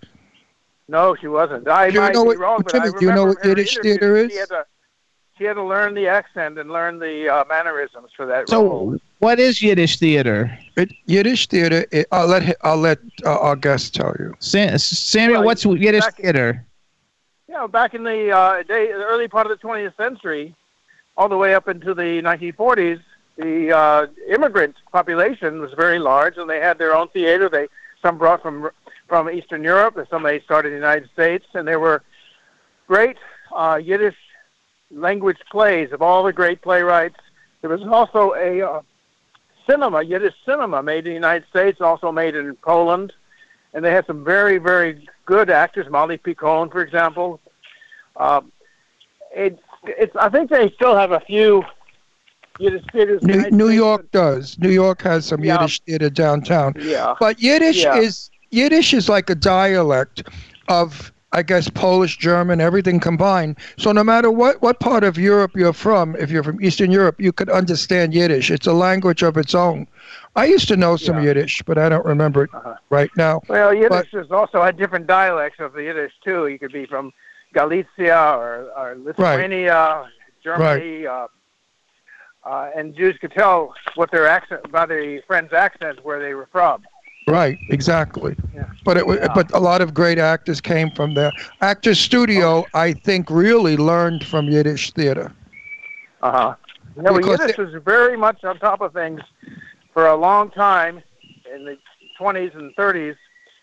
No, she wasn't. I Do you know be what- wrong, I do you know what Yiddish theater is? Had to, she had to learn the accent and learn the uh, mannerisms for that role. So what is Yiddish theater? It, Yiddish theater. It, I'll let hi- I'll let uh, our guest tell you. Sa- Samuel, Well, what's Yiddish back- theater? You know, back in the uh, day, the early part of the 20th century, all the way up into the 1940s, the uh, immigrant population was very large, and they had their own theater. They some brought from from Eastern Europe, and some they started in the United States, and there were great uh, Yiddish language plays of all the great playwrights. There was also a uh, cinema, Yiddish cinema, made in the United States, also made in Poland, and they had some very, very good actors. Molly Picon, for example. Um, it's, it's. I think they still have a few Yiddish theaters. New, New York does. New York has some Yeah. Yiddish theater downtown. but- Yeah. But Yiddish Yeah. is Yiddish is like a dialect of I guess Polish, German, everything combined. So no matter what what part of Europe you're from, if you're from Eastern Europe, you could understand Yiddish. It's a language of its own. I used to know some Yeah. Yiddish, but I don't remember it Uh-huh. right now. Well, Yiddish is also had different dialects of the Yiddish too. You could be from Galicia or, or Lithuania, Germany, uh, uh, and Jews could tell what their accent by the friends' accents where they were from. Right, exactly. Yeah. But it wa- Yeah. but a lot of great actors came from there. Actors Studio, I think, really learned from Yiddish theater. Uh huh. Yeah, well, Yiddish was very much on top of things for a long time in the 20s and 30s.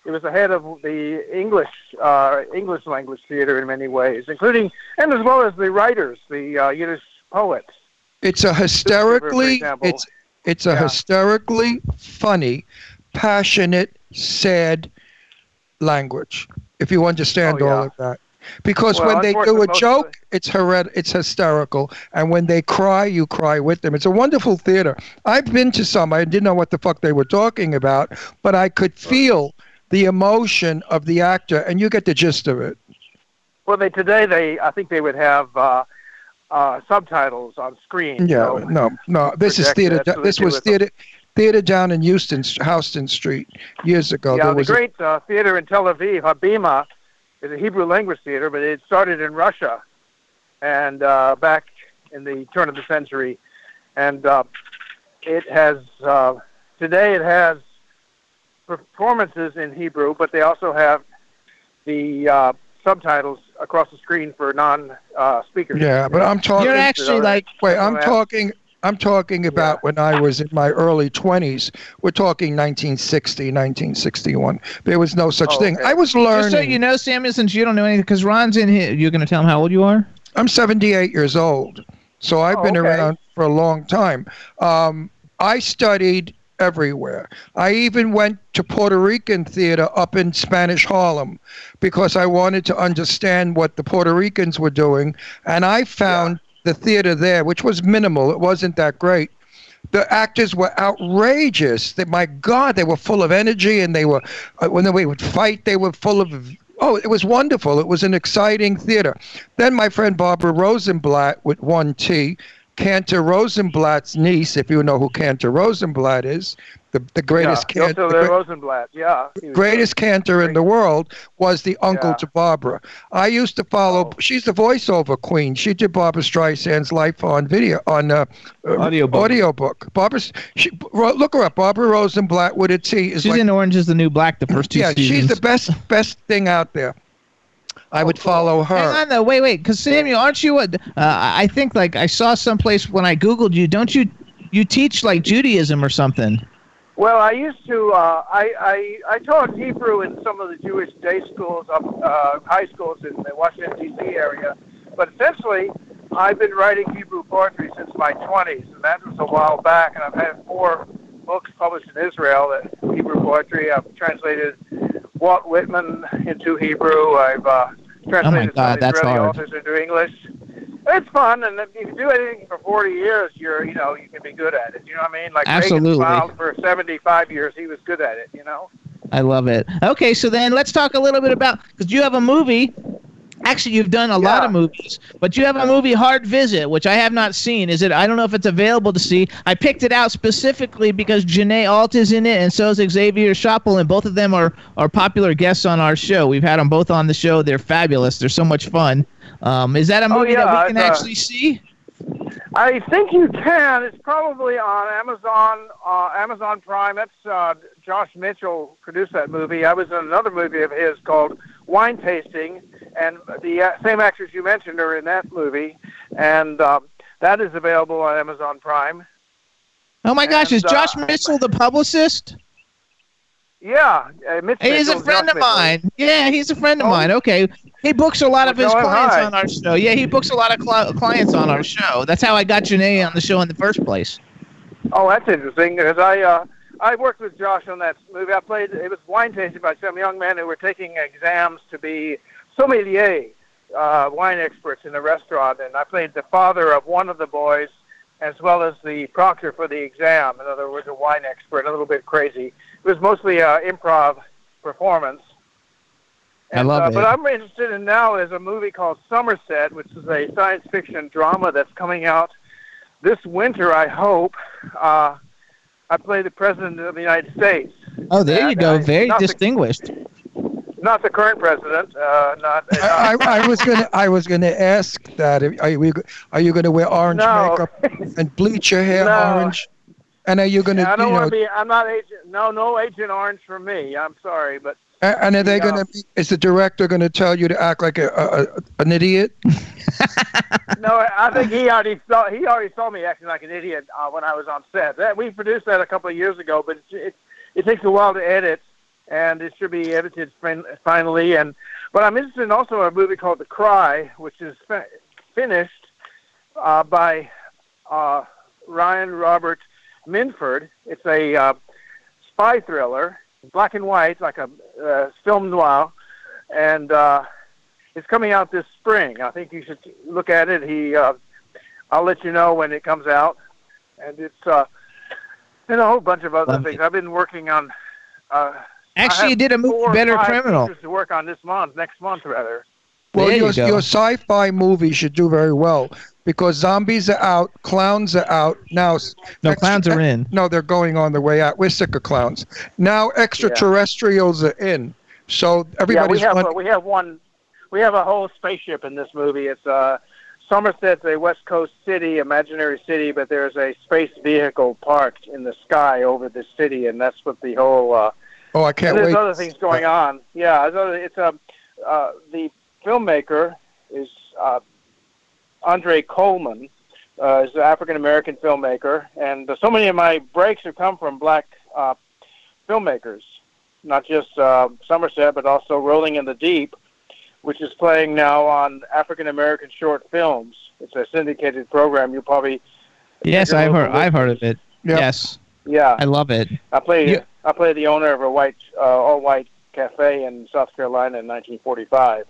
It was ahead of the English uh, English language theater in many ways, including and as well as the writers, the uh, Yiddish poets. It's a hysterically it's it's a Yeah. hysterically funny, passionate, sad language. If you understand Oh, yeah. all of that. Because Well, when they do a joke, it's heret- it's hysterical, and when they cry, you cry with them. It's a wonderful theater. I've been to some. I didn't know what the fuck they were talking about, but I could feel the emotion of the actor, and you get the gist of it. Well, they today they I think they would have uh, uh, subtitles on screen. Yeah, so- no, no. This is theater. that, so This was theater. them. Theater. Theater down in Houston, Houston Street, years ago. yeah, there the was a- great uh, theater in Tel Aviv, Habima, is a Hebrew language theater, but it started in Russia, and uh, back in the turn of the century, and uh, it has uh, today it has performances in Hebrew, but they also have the uh, subtitles across the screen for non uh, speakers. Yeah, but I'm talking. You're actually like Wait, I'm talking. I'm talking about when I was in my early 20s. We're talking 1960, 1961. There was no such Oh, thing. okay. I was learning. Just so you know, Samuel, since you don't know anything, because Ron's in here, you're going to tell him how old you are? I'm 78 years old, so I've Oh, been okay. around for a long time. Um, I studied everywhere. I even went to Puerto Rican theater up in Spanish Harlem because I wanted to understand what the Puerto Ricans were doing, and I found the theater there, which was minimal. It wasn't that great. The actors were outrageous. They, my God, they were full of energy, and they were uh, when they would fight, they were full of. Oh, it was wonderful. It was an exciting theater. Then my friend Barbara Rosenblatt with one T, Cantor Rosenblatt's niece, if you know who Cantor Rosenblatt is, the, the greatest yeah, cantor, Joseph the Rosenblatt. Yeah, he was greatest cantor in the world was the uncle Yeah. to Barbara. I used to follow. Oh. She's the voiceover queen. She did Barbra Streisand's life on video on uh, uh, Audiobook. audiobook. Barbara, she, ro- look her up. Barbara Rosenblatt with a T is She's like in Orange is the New Black the first two yeah. seasons. She's the best best thing out there. I would follow her. Hang on though, wait, wait, because Samuel, aren't you? A, uh, I think like I saw someplace when I googled you. Don't you? You teach like Judaism or something? Well, I used to. Uh, I, I I taught Hebrew in some of the Jewish day schools, up uh, high schools in the Washington D.C. area. But essentially, I've been writing Hebrew poetry since my 20s, and that was a while back. And I've had four books published in Israel that Hebrew poetry. I've translated Walt Whitman into Hebrew. I've uh, translated Oh God, some that's Israeli hard. authors into English. It's fun, and if you do anything for 40 years, you're, you know, you can be good at it. You know what I mean? Like Absolutely. Reagan smiled for 75 years, he was good at it. You know? I love it. Okay, so then let's talk a little bit about because you have a movie. Actually, you've done a lot of movies, but you have a movie, Hard Visit, which I have not seen. Is it? I don't know if it's available to see. I picked it out specifically because Janae Alt is in it, and so is Xavier Schoppel, and both of them are are popular guests on our show. We've had them both on the show. They're fabulous. They're so much fun. Um, is that a Oh, movie yeah, that we can uh, actually see? I think you can. It's probably on Amazon, uh, Amazon Prime. That's uh, Josh Mitchell produced that movie. I was in another movie of his called Wine Tasting, and the uh, same actors you mentioned are in that movie, and um, that is available on Amazon Prime. Oh my gosh, is and, uh, Josh Mitchell the publicist? Yeah, uh, He's a friend of mine. Yeah, he's a friend of Oh. mine. Okay. He books a lot of his clients hi. on our show. Yeah, he books a lot of cli- clients on our show. That's how I got Janae on the show in the first place. Oh, that's interesting because I uh, I worked with Josh on that movie. I played it was wine tasting by some young men who were taking exams to be sommelier, uh, wine experts in a restaurant, and I played the father of one of the boys, as well as the proctor for the exam. In other words, a wine expert, a little bit crazy. It was mostly uh, improv performance. I love uh, it. But I'm interested in now is a movie called Somerset, which is a science fiction drama that's coming out this winter, I hope. Uh, I play the president of the United States. Oh, there you go. I- Very not the- distinguished. Not the current president. Uh, not. I, I, I was gonna I was gonna ask that. Are you are you gonna wear orange No. makeup and bleach your hair No. orange? And are you gonna I don't want to be. I'm not agent. No, no agent orange for me. I'm sorry, but and are they gonna? Be, is the director gonna tell you to act like a, a, an idiot? no. I think he already saw. He already saw me acting like an idiot uh, when I was on set. That we produced that a couple of years ago, but it, it, it takes a while to edit, and it should be edited fin- finally. And but I'm interested in also a movie called The Cry, which is fi- finished uh, by uh, Ryan Robert Minford. It's a uh, spy thriller, black and white, like a uh, film noir, and uh, it's coming out this spring. I think you should look at it. He, uh, I'll let you know when it comes out, and it's uh, and a whole bunch of other Love things. it. I've been working on. Uh, Actually, you did a movie, four or Better five Criminal. features to work on this month, next month rather. Well, There you your your sci-fi movie should do very well because zombies are out, clowns are out now. No, extra- clowns are in. No, they're going on their way out. We're sick of clowns. Now extraterrestrials are in, so everybody's yeah, we have won- uh, we have one. We have a whole spaceship in this movie. It's uh, Somerset's a West Coast city, imaginary city, but there's a space vehicle parked in the sky over the city, and that's what the whole uh, Oh, I can't And there's wait. other things going on. Yeah, it's other- it's a uh, the filmmaker is uh, Andre Coleman, uh, is an African American filmmaker, and so many of my breaks have come from black uh, filmmakers, not just uh, Somerset, but also Rolling in the Deep, which is playing now on African American short films. It's a syndicated program. You probably Yes, I've heard. I've heard of it. Yep. Yes, yeah. I love it. I played You- I played the owner of a white uh, all white cafe in South Carolina in 1945.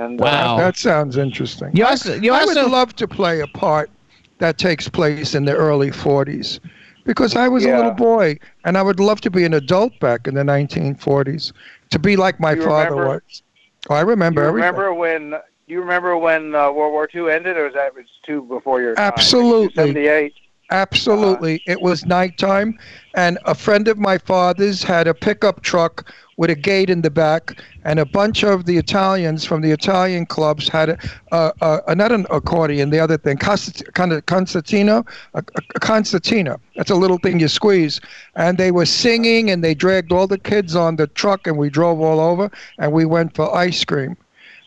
And uh, Wow. That sounds interesting. You also, you I also, would love to play a part that takes place in the early 40s because I was a little boy and I would love to be an adult back in the 1940s to be like my You father remember- was. Oh, I remember you everything. remember when you remember when uh, World War II ended, or was that was two before your time? Absolutely. 78. Absolutely. Uh, it was nighttime, and a friend of my father's had a pickup truck with a gate in the back, and a bunch of the Italians from the Italian clubs had a, a, a not an accordion, the other thing, kind of concertina, a, a concertina. That's a little thing you squeeze, and they were singing, and they dragged all the kids on the truck, and we drove all over, and we went for ice cream,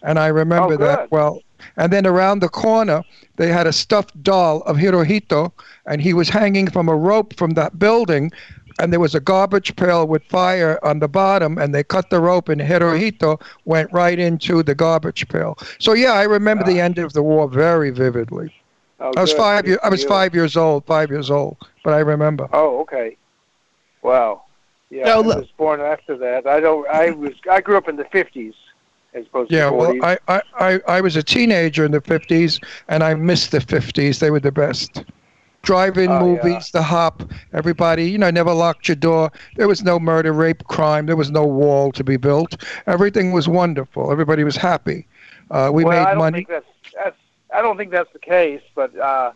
and I remember Oh, that well. And then around the corner, they had a stuffed doll of Hirohito, and he was hanging from a rope from that building. And there was a garbage pail with fire on the bottom, and they cut the rope, and Hirohito went right into the garbage pail. So yeah, I remember the ah. end of the war very vividly. Oh, I was good. five. Good Year, I was five years old. Five years old, but I remember. Oh, okay. Wow. Yeah, No, I look- was born after that. I don't. I was. I grew up in the 50s, as opposed Yeah, to well, 40s. I, I, I, I was a teenager in the 50s, and I missed the 50s. They were the best. Drive-in Oh, movies, yeah. the hop, everybody, you know, never locked your door. There was no murder, rape, crime. There was no wall to be built. Everything was wonderful. Everybody was happy. Uh, we well, made I don't money. think that's, that's. I don't think that's the case, but uh,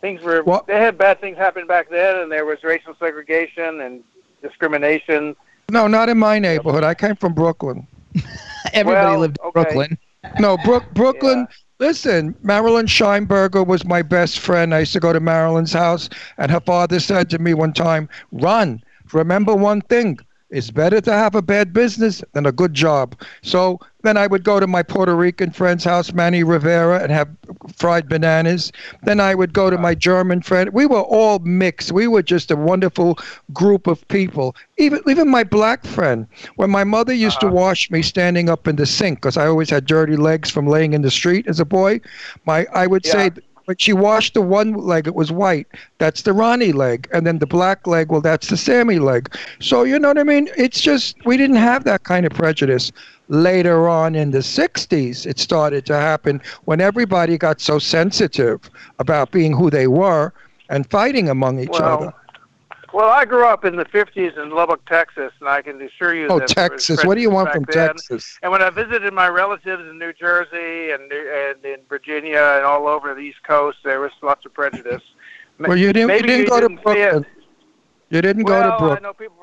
things were. Well- they had bad things happen back then, and there was racial segregation and discrimination. No, not in my neighborhood. I came from Brooklyn. everybody well, lived in okay. Brooklyn. No, Brook, Brooklyn. Listen, Marilyn Scheinberger was my best friend. I used to go to Marilyn's house, and her father said to me one time, "Run. Remember one thing: it's better to have a bad business than a good job." So then I would go to my Puerto Rican friend's house, Manny Rivera, and have fried bananas. Then I would go to my German friend. We were all mixed. We were just a wonderful group of people. Even even my black friend. When my mother used to uh-huh. wash me standing up in the sink, because I always had dirty legs from laying in the street as a boy, my I would say Yeah. When she washed the one leg, it was white. That's the Ronnie leg, and then the black leg, well, that's the Sammy leg. So you know what I mean? It's just we didn't have that kind of prejudice. Later on in the '60s, it started to happen when everybody got so sensitive about being who they were and fighting among each Well, other. Well, I grew up in the 50s in Lubbock, Texas, and I can assure you Oh, that Texas! What do you want from then. Texas? And when I visited my relatives in New Jersey and, and in Virginia and all over the East Coast, there was lots of prejudice. Well, you didn't. You didn't you go didn't to. Brooklyn. You didn't well, go to I know people.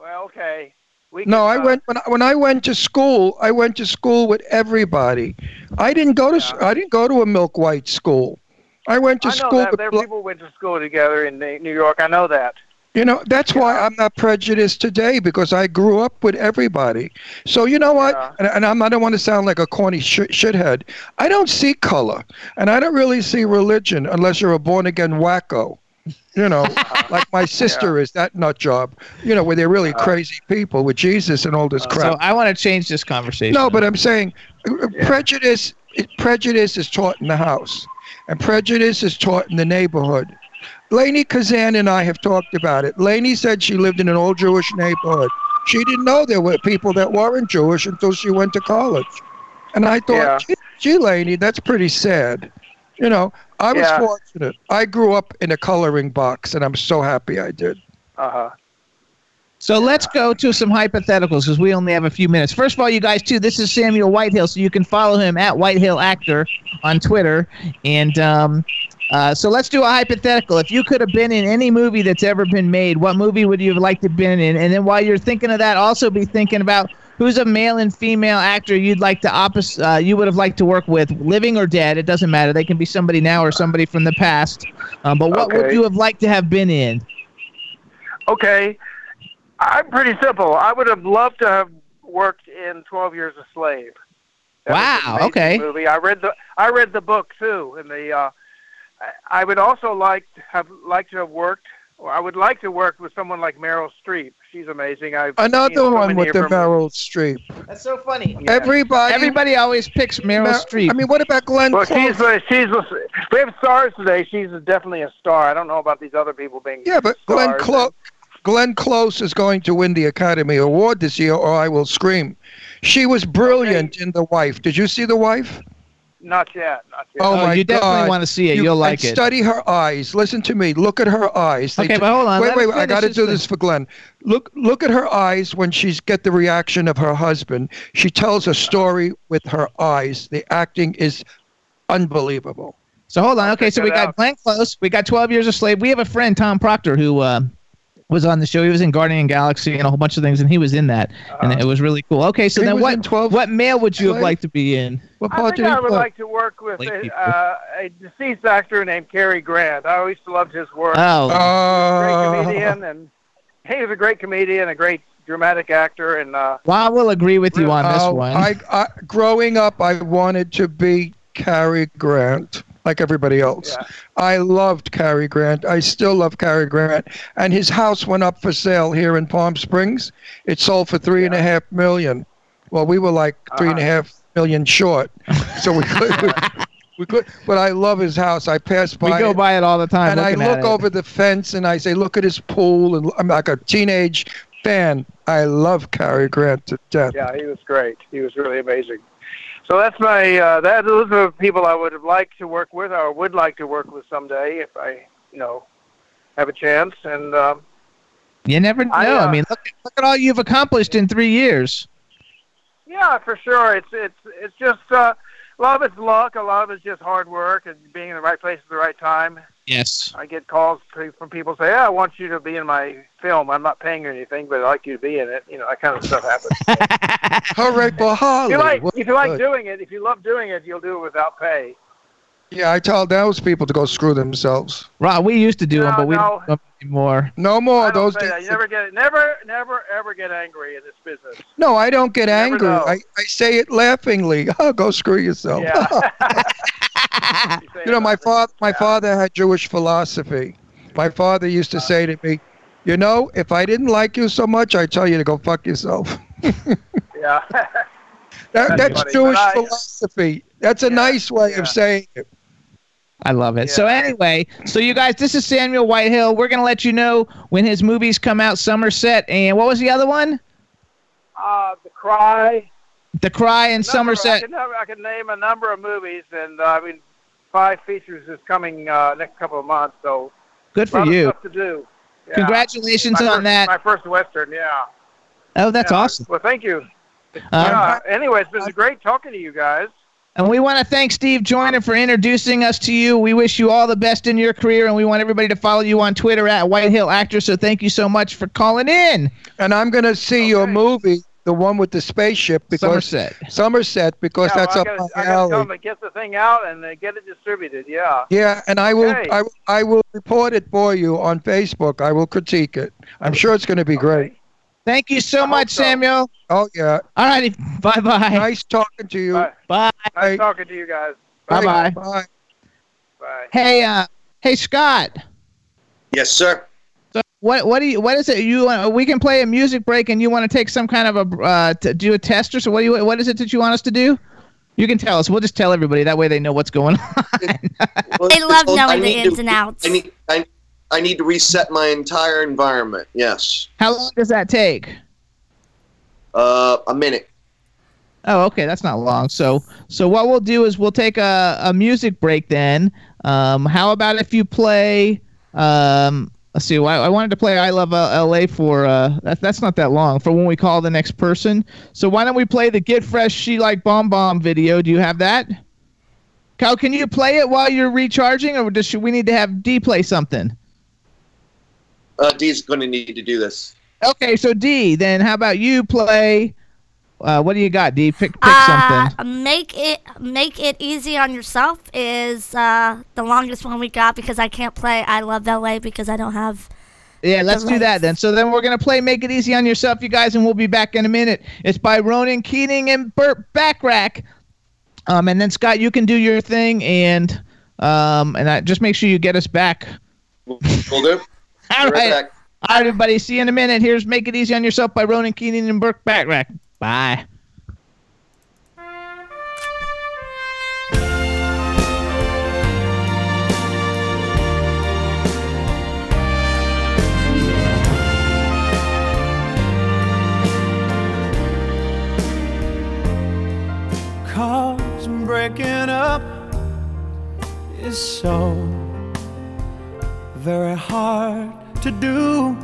Well, okay. We No, I uh, went when I, when I went to school. I went to school with everybody. I didn't go to Yeah. I didn't go to a milk white school. I went to I know school that with there people went to school together in New New York. I know that. you know that's why I'm not prejudiced today because I grew up with everybody. So you know what? Yeah. And, and I'm, I don't want to sound like a corny sh- shithead. I don't see color, and I don't really see religion unless you're a born again wacko. You know, like my sister is that nut job. You know, where they're really crazy people with Jesus and all this crap. So I want to change this conversation. No, but I'm saying uh, prejudice. Prejudice is taught in the house, and prejudice is taught in the neighborhood. Lainie Kazan and I have talked about it. Lainie said she lived in an old Jewish neighborhood. She didn't know there were people that weren't Jewish until she went to college. And I thought, Yeah. gee, gee, Lainie, that's pretty sad. You know, I was Yeah. fortunate. I grew up in a coloring box, and I'm so happy I did. Uh huh. So let's go to some hypotheticals because we only have a few minutes. First of all, you guys, too, this is Samuel Whitehill, so you can follow him at Whitehill Actor on Twitter. And um, uh, so let's do a hypothetical. If you could have been in any movie that's ever been made, what movie would you have liked to have been in? And then while you're thinking of that, also be thinking about who's a male and female actor you'd like to opposite, uh, you would have liked to work with, living or dead. It doesn't matter. They can be somebody now or somebody from the past. Um, but what would you have liked to have been in? Okay. I'm pretty simple. I would have loved to have worked in Twelve Years a Slave. That Wow, okay. Movie. I read the I read the book too, and the uh, I I would also like to have liked to have worked. Or I would like to work with someone like Meryl Streep. She's amazing. I've seen Another so one with the her Meryl Streep. That's so funny. Yeah. Everybody, Everybody always picks Meryl Mer- Streep. I mean, what about Glenn Well, Close? she's uh, she's we have stars today. She's definitely a star. I don't know about these other people being Yeah, but Glenn. Close, Glenn Close is going to win the Academy Award this year, or I will scream. She was brilliant in The Wife. Did you see The Wife? Not yet. Not yet. Oh, Oh, my you definitely God. want to see it. You- You'll like and it. Study her eyes. Listen to me. Look at her eyes. They Okay, t- but hold on. Wait, Let wait, wait. I got to do thing. this for Glenn. Look, look at her eyes when she's get the reaction of her husband. She tells a story with her eyes. The acting is unbelievable. So hold on. Okay, so we got out. Glenn Close. We got 12 Years a Slave. We have a friend, Tom Proctor, who uh, was on the show. He was in Guardian Galaxy and a whole bunch of things, and he was in that, and it was really cool. Okay, so then what? 12 what male would you have liked to be in? What I think did he I would play? like to work with a, uh, a deceased actor named Cary Grant. I always loved his work. Oh, great Uh, comedian, and he was a great comedian, a great dramatic actor, and uh, well, I will agree with you on this one. I, I, growing up, I wanted to be Cary Grant, like everybody else. Yeah. I loved Cary Grant. I still love Cary Grant. And his house went up for sale here in Palm Springs. It sold for three and a half million. Well, we were like three and a Uh-huh. half million short, so we could. We could, but I love his house. I pass by we go it, by it all the time. and I look over the fence and I say, "Look at his pool." And I'm like a teenage fan. I love Cary Grant to death. yeah, he was great. He was really amazing. So that's my uh, that those are people I would have liked to work with, or would like to work with someday if I, you know, have a chance. And um, You never know. I, I, uh, mean, look, look at all you've accomplished in three years. Yeah, for sure. It's it's it's just uh, a lot of it's luck. A lot of it's just hard work and being in the right place at the right time. Yes. I get calls from people say, "Yeah, I want you to be in my film. I'm not paying you anything, but I'd like you to be in it." You know, that kind of stuff happens. Hooray for if you like, What if you like good. doing it, if you love doing it, you'll do it without pay. Yeah, I tell those people to go screw themselves. Rob, we used to do them, but we no. don't do them anymore. No more. Those say that. days. You never get never, never, ever get angry in this business. No, I don't get never angry. I, I say it laughingly. Oh, go screw yourself. Yeah. you know, my father my father had Jewish philosophy. My father used to say to me, "You know, if I didn't like you so much, I'd tell you to go fuck yourself." Yeah. That, That's that's funny, Jewish I- philosophy. That's a Yeah, nice way yeah. of saying it. I love it. So anyway, so you guys, this is Samuel Whitehill. We're gonna let you know when his movies come out. Somerset and what was the other one? uh, the Cry. The Cry in Number- I Somerset. can, I can name a number of movies, and uh, I mean, five features is coming uh, next couple of months. So Good a for lot of you. stuff to do. Yeah. Congratulations My on first- that. My first western, yeah. Oh, that's Yeah. awesome. Well, thank you. Um, yeah. Anyway, it's been great talking to you guys. And we want to thank Steve Joyner for introducing us to you. We wish you all the best in your career, and we want everybody to follow you on Twitter at Whitehill Actor. So thank you so much for calling in, And I'm going to see your movie, the one with the spaceship, because Somerset. Somerset, because yeah, that's well, up I gotta, my I gotta tell alley. them to get the thing out and uh, get it distributed. Yeah. Yeah, and I will, Okay. I, I will report it for you on Facebook. I will critique it. I'm sure it's going to be great. Thank you so I much, so. Samuel. Oh yeah, All righty. Bye bye. nice talking to you. Bye. Bye. Bye. Nice talking to you guys. Bye-bye. Bye. Bye. Hey, uh, hey, Scott. Yes, sir. So what what do you what is it you want, we can play a music break and you want to take some kind of a uh, to do a test or so what do you what is it that you want us to do? You can tell us. We'll just tell everybody that way they know what's going on. They love Well, I knowing the need ins to- and outs. I need, I, I need to reset my entire environment. Yes. How long does that take? Uh, a minute. Oh, okay, that's not long. So, so what we'll do is we'll take a, a music break then. Um, how about if you play? Um, let's see. I, I wanted to play "I Love L.A." for uh, that, that's not that long for when we call the next person. So why don't we play the "Get Fresh She Like Bomb Bomb" video? Do you have that? Cal, can you play it while you're recharging, or does should we need to have D play something? Uh, Dee's going to need to do this. Okay, so D. Then how about you play? Uh, what do you got, D? Pick pick Uh, something. make it make it easy on yourself is uh, the longest one we got because I can't play I Love LA because I don't have Yeah, let's do that then. So then we're gonna play "Make It Easy on Yourself," you guys, and we'll be back in a minute. It's by Ronan Keating and Burt Bacharach. Um, and then Scott, you can do your thing, and um, and I, just make sure you get us back. We'll do. All Be right right, back. all right, everybody. See you in a minute. Here's "Make It Easy on Yourself" by Ronan Keating and Burt Bacharach. Bye. Cause breaking up is so very hard to do.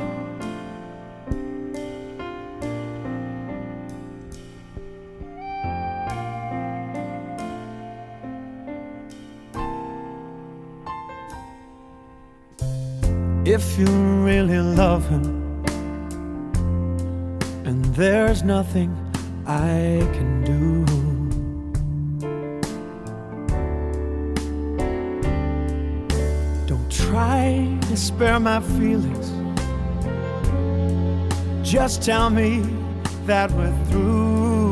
You really love him, and there's nothing I can do. Don't try to spare my feelings. Just tell me that we're through.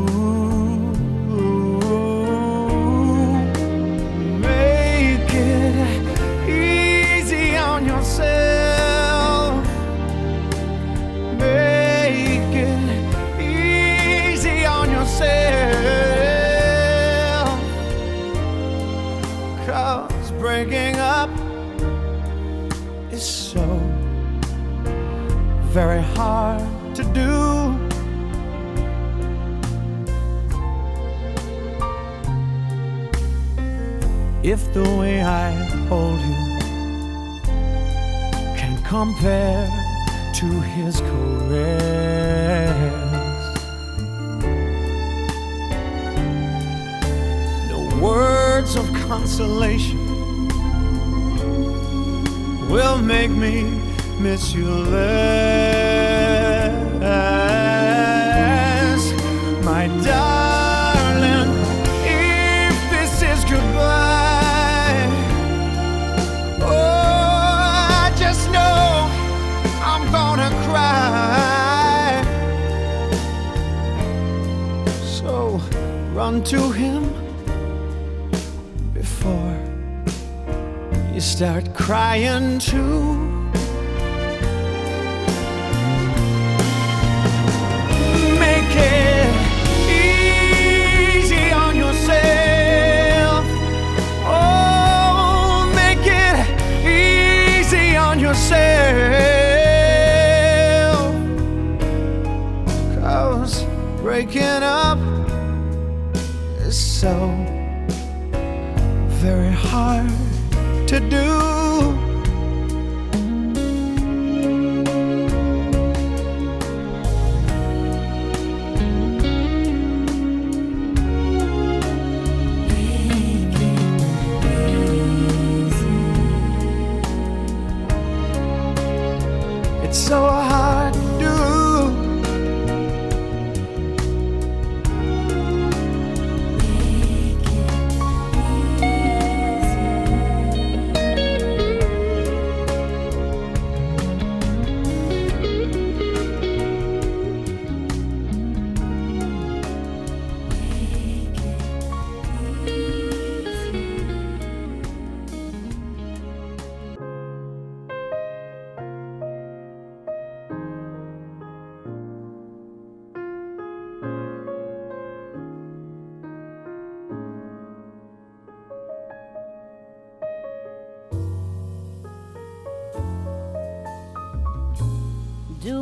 Very hard to do. If the way I hold you can compare to his caress, no words of consolation will make me miss you less. My darling, if this is goodbye, oh, I just know I'm gonna cry. So run to him before you start crying too. Make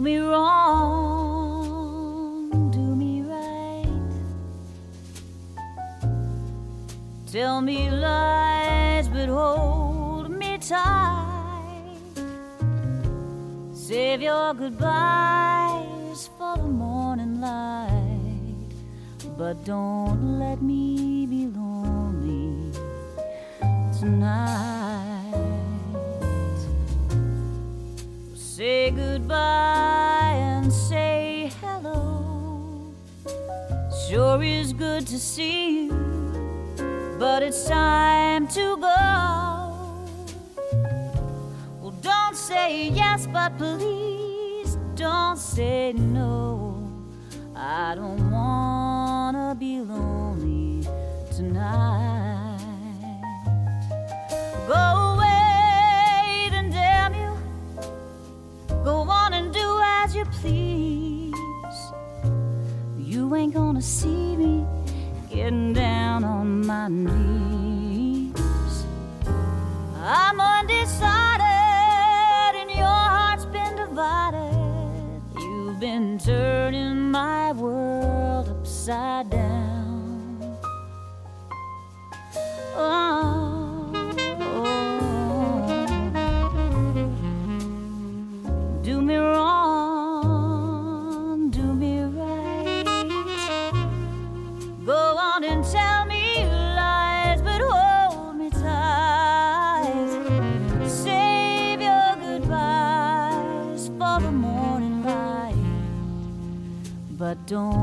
me wrong, do me right. Tell me lies, but hold me tight. Save your goodbyes for the morning light, but don't let me be lonely tonight. Say goodbye Sure is good to see you, but it's time to go. Well, don't say yes, but please don't say no. I don't wanna be lonely tonight. Go see me getting down on my knees. I'm undecided, and your heart's been divided. You've been turning my world upside but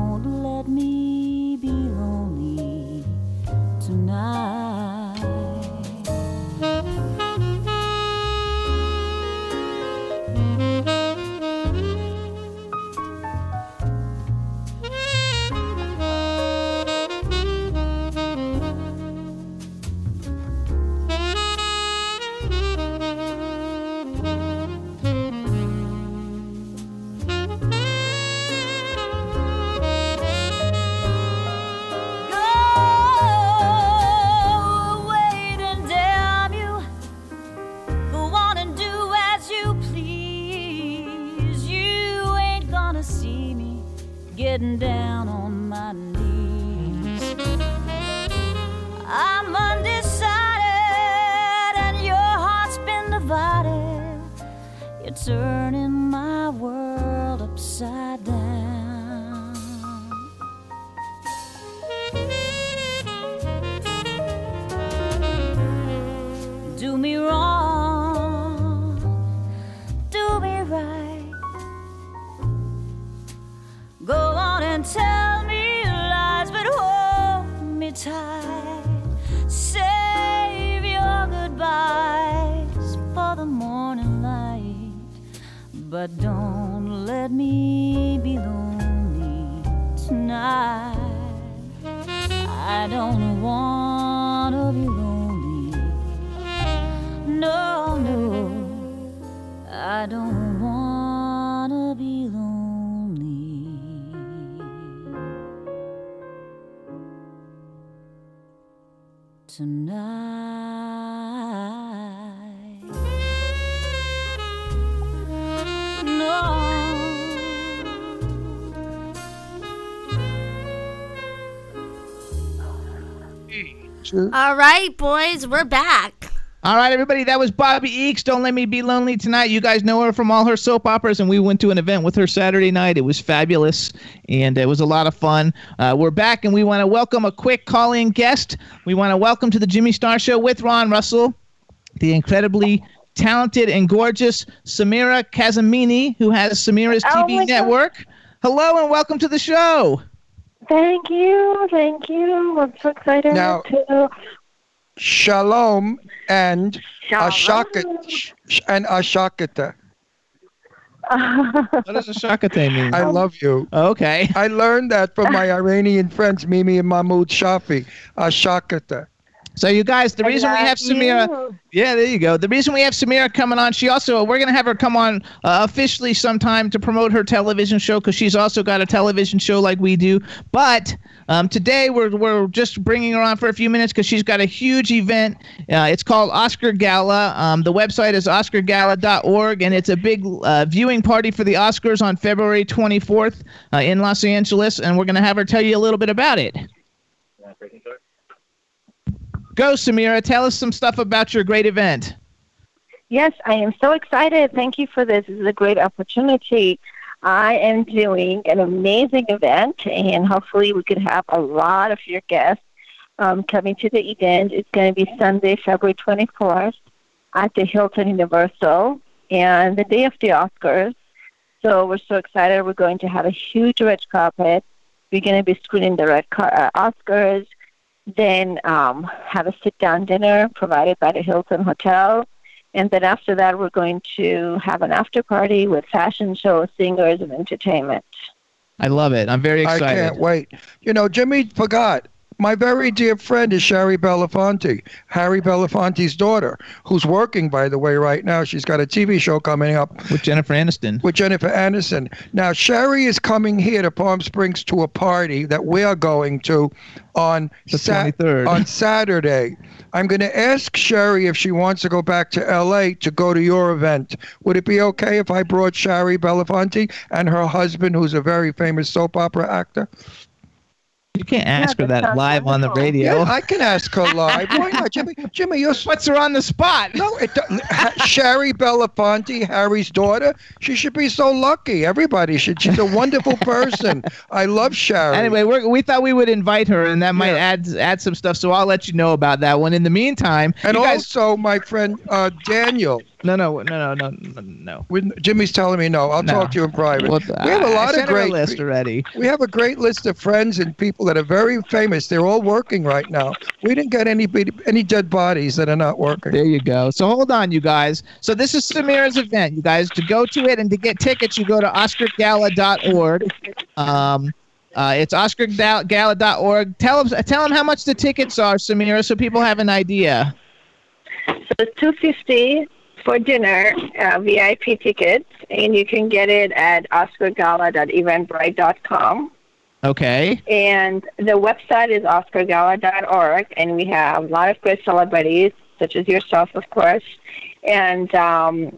be lonely tonight. I don't wanna be lonely. No, no, I don't wanna be lonely. Tonight, no. All right, boys, we're back. All right, everybody, that was Bobby Eakes. Don't let me be lonely tonight. You guys know her from all her soap operas, and we went to an event with her Saturday night. It was fabulous, and it was a lot of fun. Uh, we're back, and we want to welcome a quick call-in guest. We want to welcome to the Jimmy Star Show with Ron Russell, the incredibly talented and gorgeous Samira Kazamini, who has Samira's Oh TV God. network. Hello, and welcome to the show. Thank you, thank you. I'm so excited Now- to. Shalom and Shalom. Ashakata. And Ashakata. What does a shakate mean? I love you. Oh, okay. I learned that from my Iranian friends, Mimi and Mahmoud Shafi. Ashakata. So you guys, the I reason we have Samira, you. yeah, there you go. The reason we have Samira coming on, she also we're gonna have her come on uh, officially sometime to promote her television show because she's also got a television show like we do. But um, today we're we're just bringing her on for a few minutes because she's got a huge event. Uh, it's called Oscar Gala. Um, the website is OscarGala.org, and it's a big uh, viewing party for the Oscars on February 24th uh, in Los Angeles, and we're gonna have her tell you a little bit about it. Go, Samira. Tell us some stuff about your great event. Yes, I am so excited. Thank you for this. This is a great opportunity. I am doing an amazing event, and hopefully, we could have a lot of your guests um, coming to the event. It's going to be Sunday, February 24th at the Hilton Universal, and the day of the Oscars. So, we're so excited. We're going to have a huge red carpet. We're going to be screening the red car- uh, Oscars, then um, have a sit down dinner provided by the Hilton Hotel And then after that, we're going to have an after party with fashion shows, singers, and entertainment. I love it. I'm very excited. I excited. can't wait. You know, Jimmy forgot. My very dear friend is Shari Belafonte, Harry Belafonte's daughter, who's working, by the way, right now. She's got a TV show coming up With Jennifer Aniston. with Jennifer Aniston. Now, Shari is coming here to Palm Springs to a party that we're going to on The 23rd. on Saturday. I'm going to ask Shari if she wants to go back to L.A. to go to your event. Would it be okay if I brought Shari Belafonte and her husband, who's a very famous soap opera actor? You can't ask her that that sounds live on the radio. Yeah, I can ask her live. Why not, Jimmy? Jimmy, you're s- her on the spot. no. It, Shari Belafonte, Harry's daughter. She should be so lucky. Everybody should. She's a wonderful person. I love Shari. Anyway, we're, we thought we would invite her, and that might Yeah. add add some stuff. So I'll let you know about that one. In the meantime, and you guys, also my friend uh, Daniel. No, no, no, no, no, no, no. When Jimmy's telling me no, I'll No. talk to you in private. Well, we have a I- lot I of a great list already. We have a great list of friends and people that are very famous. They're all working right now. We didn't get any any dead bodies that are not working. There you go. So hold on, you guys. So this is Samira's event, you guys. To go to it and to get tickets, you go to oscargala.org. Um, uh, it's oscargala.org. Tell them, tell them how much the tickets are, Samira, so people have an idea. So it's two fifty for dinner, uh, VIP tickets, and you can get it at oscargala.eventbrite.com. Okay. And the website is oscargala.org, and we have a lot of great celebrities, such as yourself, of course. And um,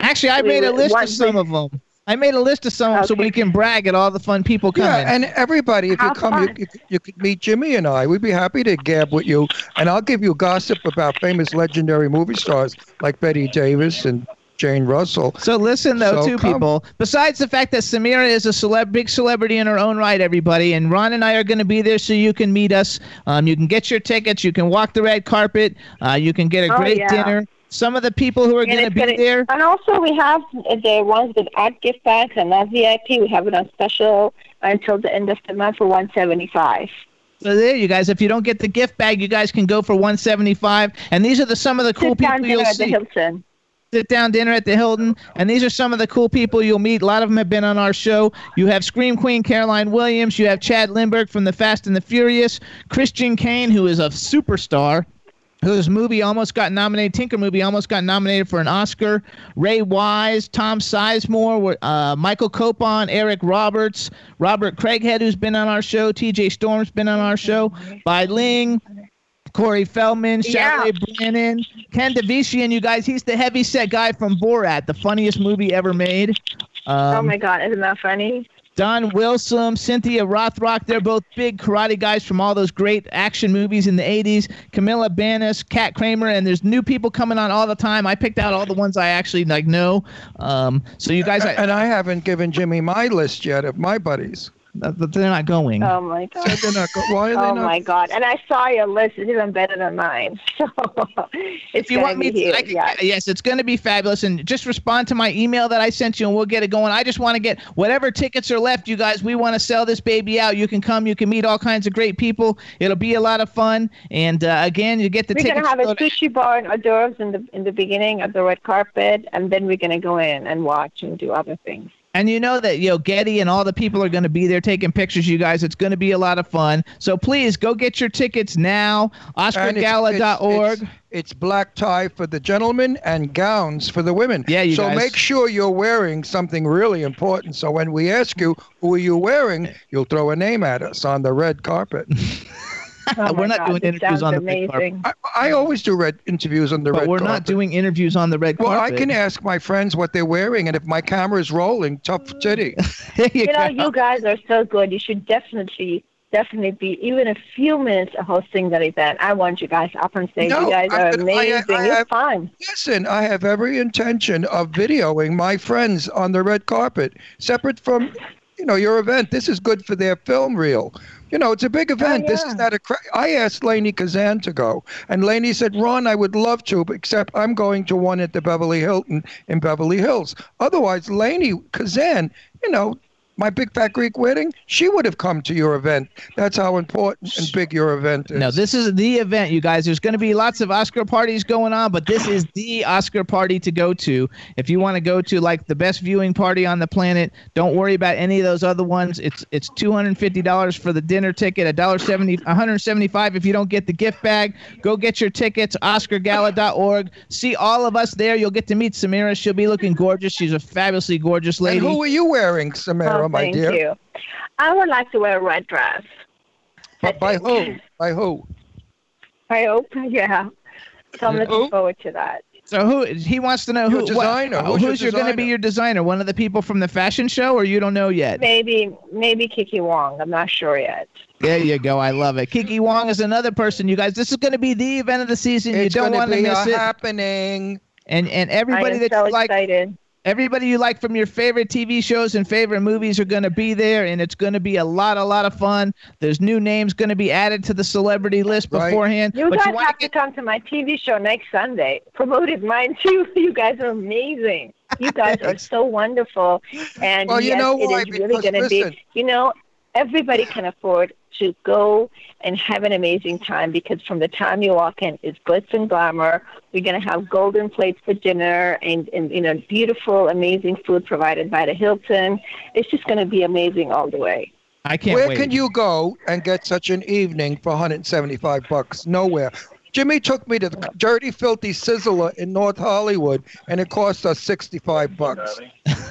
Actually, I made a list of some of them. I made a list of some of 'em so we can brag at all the fun people coming. Yeah, and everybody, if you come, you, you, you could meet Jimmy and I. We'd be happy to gab with you, and I'll give you gossip about famous, legendary movie stars like Bette Davis and Jane Russell. So listen though, So two come. people. Besides the fact that Samira is a celeb, big celebrity in her own right, everybody, and Ron and I are going to be there so you can meet us. Um, you can get your tickets. You can walk the red carpet. Uh, you can get a Oh, great yeah. dinner. Some of the people who are going to be gonna- there. And also, we have the ones with art gift bags and not VIP. We have it on special until the end of the month for one seventy five. So there, you guys. If you don't get the gift bag, you guys can go for 175. And these are the some of the cool Sit down people you'll at the. Hilton. sit down dinner at the Hilton. And these are some of the cool people you'll meet. A lot of them have been on our show. You have Scream Queen Caroline Williams. You have Chad Lindberg from The Fast and the Furious. Christian Kane, who is a superstar. Whose movie almost got nominated? Tinker movie almost got nominated for an Oscar. Ray Wise, Tom Sizemore, uh, Michael Copon, Eric Roberts, Robert Craighead, who's been on our show. T.J. Storm's been on our show. Bai Ling, Corey Feldman, Yeah. Charlotte Brannon, Ken Davitian, you guys. He's the heavy set guy from Borat, the funniest movie ever made. Um, oh my God, isn't that funny? Don Wilson, Cynthia Rothrock, they're both big karate guys from all those great action movies in the 80s. Camilla Banis, Kat Kramer, and there's new people coming on all the time. I picked out all the ones I actually like know. Um, so you guys, I, And I haven't given Jimmy my list yet of my buddies. They're not going. Oh my God. Said they're not go- Why are they Oh not? Oh my God! And I saw your list; it's even better than mine. So if you want me to, can, yeah. yes, it's going to be fabulous. And just respond to my email that I sent you, and we'll get it going. I just want to get whatever tickets are left, you guys. We want to sell this baby out. You can come. You can meet all kinds of great people. It'll be a lot of fun. And uh, again, you get the tickets. We're gonna have a sushi bar and hors d'oeuvres in the in the beginning of the red carpet, and then we're gonna go in and watch and do other things. And you know that you know Getty and all the people are going to be there taking pictures. You guys, it's going to be a lot of fun. So please go get your tickets now. And it's- OscarGala.org. It's, it's black tie for the gentlemen and gowns for the women. Yeah, you so guys. make sure you're wearing something really important. So when we ask you who are you wearing, you'll throw a name at us on the red carpet. Oh uh, We're not God, doing interviews on the red carpet. I, I always do red interviews on the but red we're carpet. not doing interviews on the red carpet. Well, I can ask my friends what they're wearing, and if my camera is rolling, tough mm. titty. There you You know, you guys are so good. You should definitely, definitely be even a few minutes of hosting that event. I want you guys up on stage. No, you guys I- are I- I- amazing. I it's have- fun. Listen, I have every intention of videoing my friends on the red carpet, separate from, you know, your event. This is good for their film reel. You know, it's a big event. This yeah. is not a. Cra- I asked Lainie Kazan to go, and Lainie said, "Ron, I would love to, but except I'm going to one at the Beverly Hilton in Beverly Hills. Otherwise, Lainie Kazan, you know." My Big Fat Greek wedding, she would have come to your event. That's how important and big your event is. No, this is the event, you guys. There's going to be lots of Oscar parties going on, but this is the Oscar party to go to. If you want to go to like the best viewing party on the planet, don't worry about any of those other ones. It's it's two hundred and fifty dollars for the dinner ticket, a dollar seventy, one hundred seventy five if you don't get the gift bag. Go get your tickets, OscarGala.org. See all of us there. You'll get to meet Samira. She'll be looking gorgeous. She's a fabulously gorgeous lady. And who are you wearing, Samara, My thank dear? you. I would like to wear a red dress. But by who? By who? I hope, yeah. So I'm looking Who? forward to that. So who he wants to know Your who what- designer. uh, Who's your who's your going to be your designer? One of the people from the fashion show, or you don't know yet? Maybe, maybe Kiki Wong. I'm not sure yet. There you go. I love it. Kiki Wong is another person. You guys, this is going to be the event of the season. It's you don't gonna want to be miss a it. happening. And and everybody that's so like, excited. Everybody you like from your favorite TV shows and favorite movies are going to be there, and it's going to be a lot, a lot of fun. There's new names going to be added to the celebrity list Right. beforehand. You but guys you want have to come to my TV show next Sunday. Promoted mine too. You guys are amazing. You guys are so wonderful. And Well, you yes, know it why? is really going to be. You know, everybody can afford to go and have an amazing time because from the time you walk in, it's glitz and glamour. We're going to have golden plates for dinner and, and you know beautiful, amazing food provided by the Hilton. It's just going to be amazing all the way. I can't Where wait. can you go and get such an evening for 175 bucks? Nowhere. Jimmy took me to the Dirty Filthy Sizzler in North Hollywood, and it cost us 65 bucks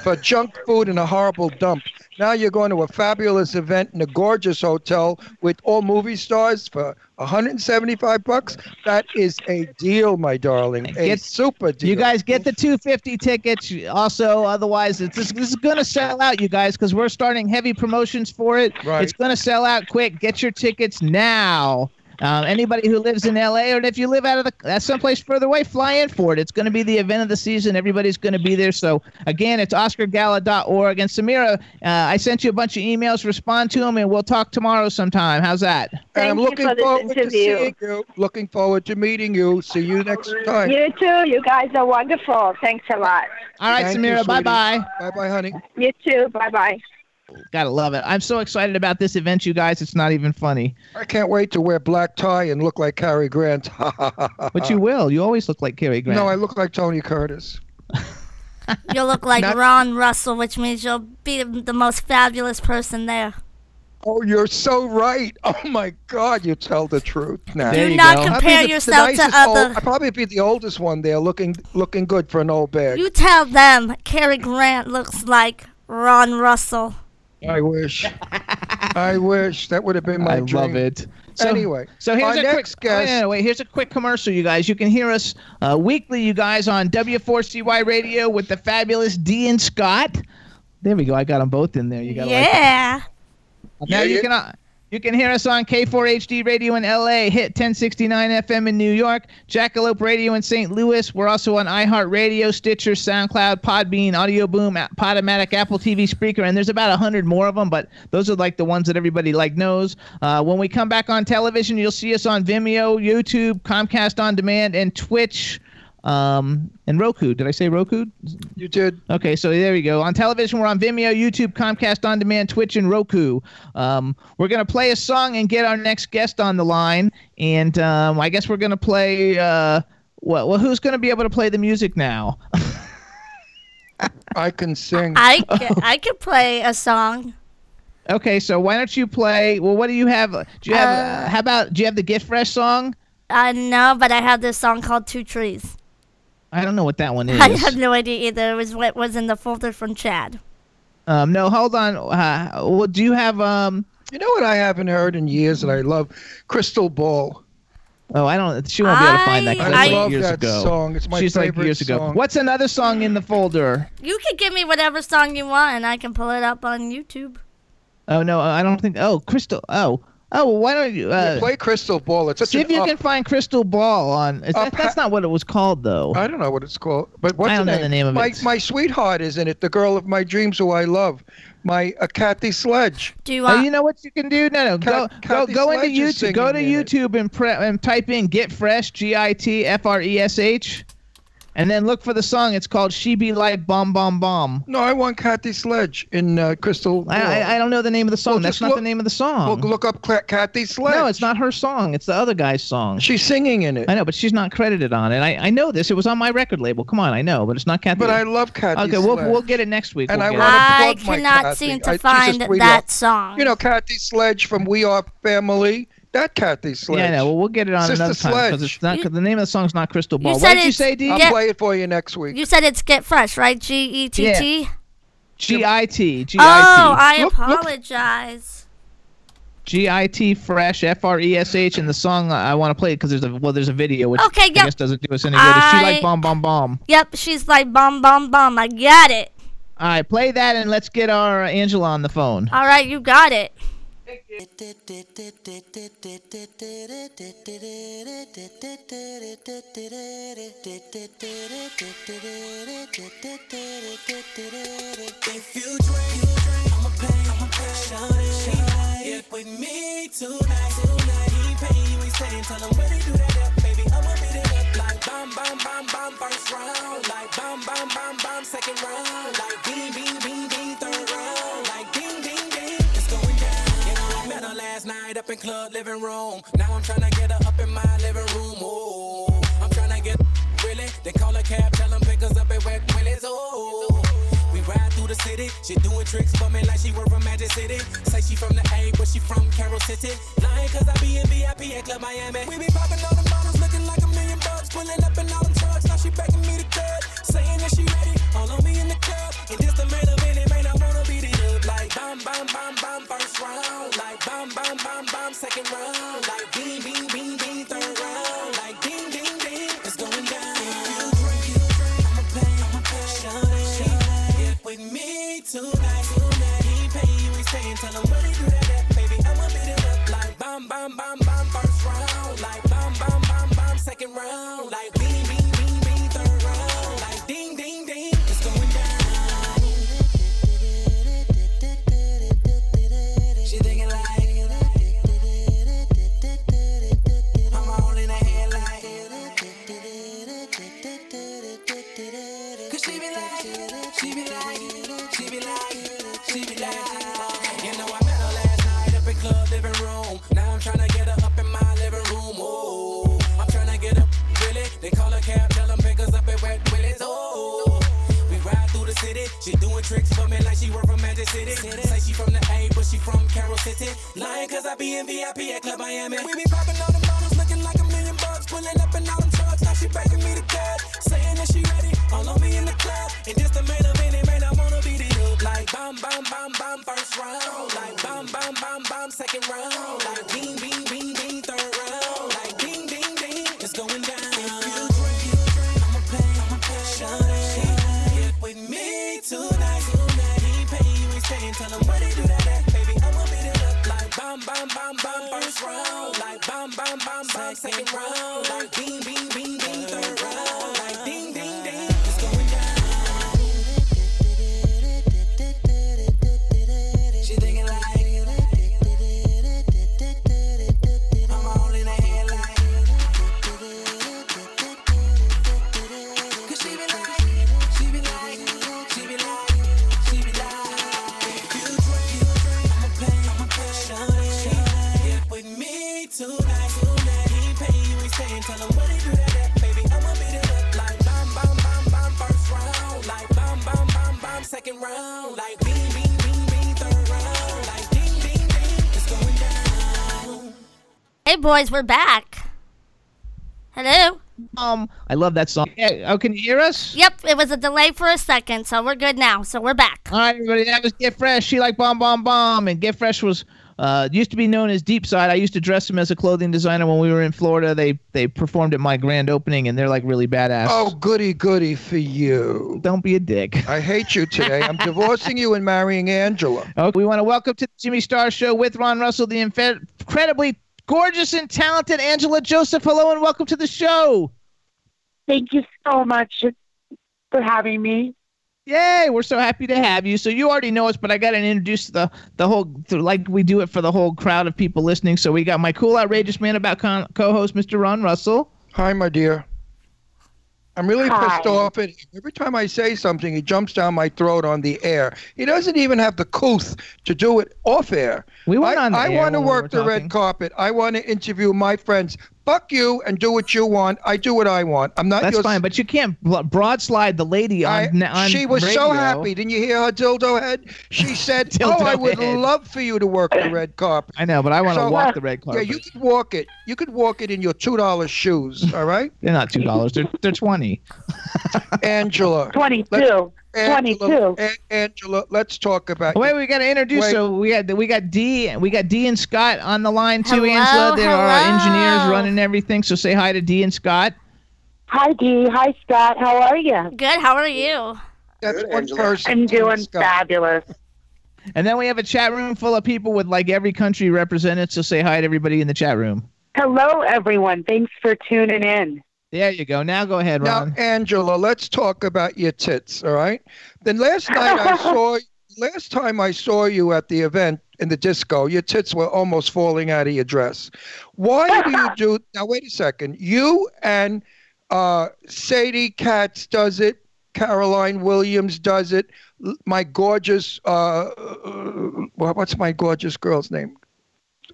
for junk food and a horrible dump. Now you're going to a fabulous event in a gorgeous hotel with all movie stars for 175 bucks. That is a deal, my darling. A Get- super deal. You guys get the 250 tickets. Also, otherwise, it's this, this is going to sell out, you guys, because we're starting heavy promotions for it. Right. It's going to sell out quick. Get your tickets now. Um, anybody who lives in LA, or if you live out of the uh, someplace further away, fly in for it. It's going to be the event of the season. Everybody's going to be there. So again, it's OscarGala.org. And Samira, uh, I sent you a bunch of emails. Respond to them, and we'll talk tomorrow sometime. How's that? and Thank I'm you looking for this forward to interview. seeing you. Looking forward to meeting you. See you next time. You too. You guys are wonderful. Thanks a lot. All right, Thank Samira. Bye bye. Bye bye, honey. You too. Bye bye. Gotta love it. I'm so excited about this event, you guys. It's not even funny. I can't wait to wear black tie and look like Cary Grant. But you will. You always look like Cary Grant. No, I look like Tony Curtis. You'll look like Not- Ron Russell, which means you'll be the most fabulous person there. Oh, you're so right. Oh my God, you tell the truth now. There Do not go. I'd compare the- the yourself to nicest other. Old, I'd probably be the oldest one there, looking looking good for an old bag. You tell them Cary Grant looks like Ron Russell. I wish. I wish that would have been my I dream. love it. So, Anyway, so here's our a next quick, guest- Wait, wait, here's a quick commercial, you guys. You can hear us uh, weekly, you guys, on W4CY Radio with the fabulous D and Scott. There we go. I got them both in there. You got Yeah. Now Yeah, you yeah. can uh, you can hear us on K4HD Radio in LA, Hit 1069 FM in New York, Jackalope Radio in St. Louis. We're also on iHeartRadio, Stitcher, SoundCloud, Podbean, Audio Boom, Podomatic, Apple TV Speaker, and there's about a hundred more of them, but those are like the ones that everybody like knows. Uh, when we come back on television, you'll see us on Vimeo, YouTube, Comcast On Demand, and Twitch. Um, and Roku. Did I say Roku? You did. Okay, so there you go. On television, we're on Vimeo, YouTube, Comcast On Demand, Twitch, and Roku. Um, we're gonna play a song and get our next guest on the line, and um, I guess we're gonna play. Uh, well, well, who's gonna be able to play the music now? I can sing. I can, I could play a song. okay, so why don't you play? Well, what do you have? Do you have? Uh, how about? Do you have the Git Fresh song? I know, but I have this song called Two Trees. I don't know what that one is. I have no idea either. It was what was in the folder from Chad. um, no, hold on. Uh, well, do you have? Um, You know what I haven't heard in years that I love? Crystal Ball. oh, I don't. She won't be able to find that. 'cause I- that's I love years that ago. song. It's my She's like favorite years ago. song. What's another song in the folder? You can give me whatever song you want, and I can pull it up on YouTube. Oh no, I don't think. Oh, Crystal. Oh, oh. well, Why don't you uh, Yeah, play Crystal Ball. It's such see if you up- can find Crystal Ball on? Is that, up- that's not what it was called though. I don't know what it's called, but what's I don't the know name? the name of my, it. My sweetheart is in it. The girl of my dreams, who I love. My uh, Kathy Sledge. Do you Oh, you know what you can do? No, no. Go, go, go into YouTube. Go to singing in it. YouTube and pre- and type in "Git Fresh" G I T F R E S H, and then look for the song. It's called "She Be Like Bomb Bomb Bomb." No, I want Kathy Sledge in uh, Crystal. I, I, I don't know the name of the song. Well, That's not look- the name of the song. Well, look up Cla- Kathy Sledge. no, it's not her song. It's the other guy's song. She's singing in it. I know, but she's not credited on it. I, I know this. It was on my record label. Come on, I know, but it's not Kathy. But I love Kathy Okay, we'll we'll get it next week. And We'll I want it. to I my cannot Kathy. seem to she's a find sweetheart. that song. You know, Kathy Sledge from We Are Family. That Kathy Sledge. Yeah, I know. Well, we'll get it on Sister another time because it's not. Cause the name of the song's not Crystal Ball. What did you it's- say, D? I'll Yeah. play it for you next week. You said it's Get Fresh, right? G E T T. G I T G Oh, I I T apologize. G I T Fresh F R E S H, and the song I want to play it because there's a well, there's a video which Okay, I guess doesn't do us any good. Is she like bomb bomb bomb? Yep, she's like bomb bomb bomb. I got it. All right, play that and let's get our uh, Angela on the phone. All right, you got it. If you drink, I'ma pay. I'ma pay. Shawty, with me tonight. Tonight, he you, he staying. Tell him he do that, baby. I'ma beat it up like bam, bam, bam, bam, first round. Like bam, bam, bam, bam, second round. Like bing, bing, bing, up in club living room. Now I'm tryna get her up in my living room. Oh, I'm tryna get really. Then call a cab, tell him pick us up at Wet Willie's. Oh. We ride through the city. She doing tricks for me like she work from Magic City. Say she from the A, but she from Carol City. Lying cause I be in VIP at Club Miami. We be popping all the models looking like a million bucks. Pulling up in all them trucks. Now she begging me to cut. Bam, bam, bam, first round. Like bam, bam, bam, bam, second round. Like bing, bing, City. Lying cause I be in VIP at Club Miami. We be popping all boys, we're back. Hello? Um, I love that song. Yeah, oh, can you hear us? Yep, it was a delay for a second, so we're good now. So we're back. All right, everybody. That was Git Fresh. She like bomb bomb bomb, and Git Fresh was uh, used to be known as Deep Side. I used to dress him as a clothing designer when we were in Florida. They they performed at my grand opening, and they're like really badass. Oh, goody, goody for you. Don't be a dick. I hate you today. I'm divorcing you and marrying Angela. Okay, we want to welcome to the Jimmy Star Show with Ron Russell, the infe- incredibly gorgeous and talented Angela Joseph. Hello and welcome to the show. Thank you so much for having me. Yay! We're so happy to have you. So you already know us, but I got to introduce the the whole like we do it for the whole crowd of people listening. So we got my cool, outrageous man about con- co-host Mr. Ron Russell. Hi, my dear. I'm really Hi. pissed off at him. Every time I say something, he jumps down my throat on the air. He doesn't even have the couth to do it off air. We weren't I, on the I air want to when we work were the red carpet. I want to interview my friends. Fuck you and do what you want. I do what I want. I'm not That's your fine, but you can't bl- broad slide the lady on. I- on she was so happy. Didn't you hear her dildo head? She said, "Oh, I would head. love for you to work the red carpet." I know, but I want to So- walk uh, the red carpet. Yeah, you could walk it. You could walk it in your two dollar shoes. All right, They're not two dollars. They're they're twenty. Angela. 22. Angela, A- Angela, let's talk about. Wait, we got to introduce. Wait. So we got we got D, and we got D and Scott on the line too. Hello, Angela, they're our engineers running everything. So say hi to D and Scott. Hi, Dee. Hi, Scott. How are you? Good. How are you? That's Good, one Angela. person. I'm doing Scott. fabulous. And then we have a chat room full of people with like every country represented. So say hi to everybody in the chat room. Hello, everyone. Thanks for tuning in. There you go. Now go ahead, Ron. Now, Angela, let's talk about your tits. All right. Then last night I saw. Last time I saw you at the event in the disco, your tits were almost falling out of your dress. Why do you do? Now wait a second. You and uh, Sadie Katz does it. Caroline Williams does it. My gorgeous. Uh, uh, what's my gorgeous girl's name?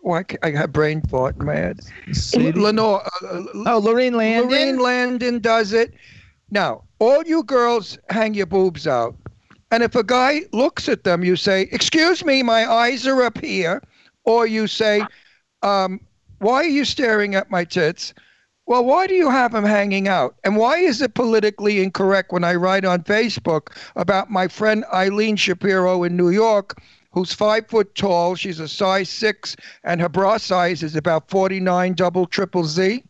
Why I have brain fart in my head. Lenore. Uh, Oh, Lorraine Landon. Lorraine Landon does it. Now, all you girls hang your boobs out. And if a guy looks at them, you say, Excuse me, my eyes are up here. Or you say, um, Why are you staring at my tits? Well, why do you have them hanging out? And why is it politically incorrect when I write on Facebook about my friend Eileen Shapiro in New York, who's five foot tall? She's a size six, and her bra size is about 49 double triple Z.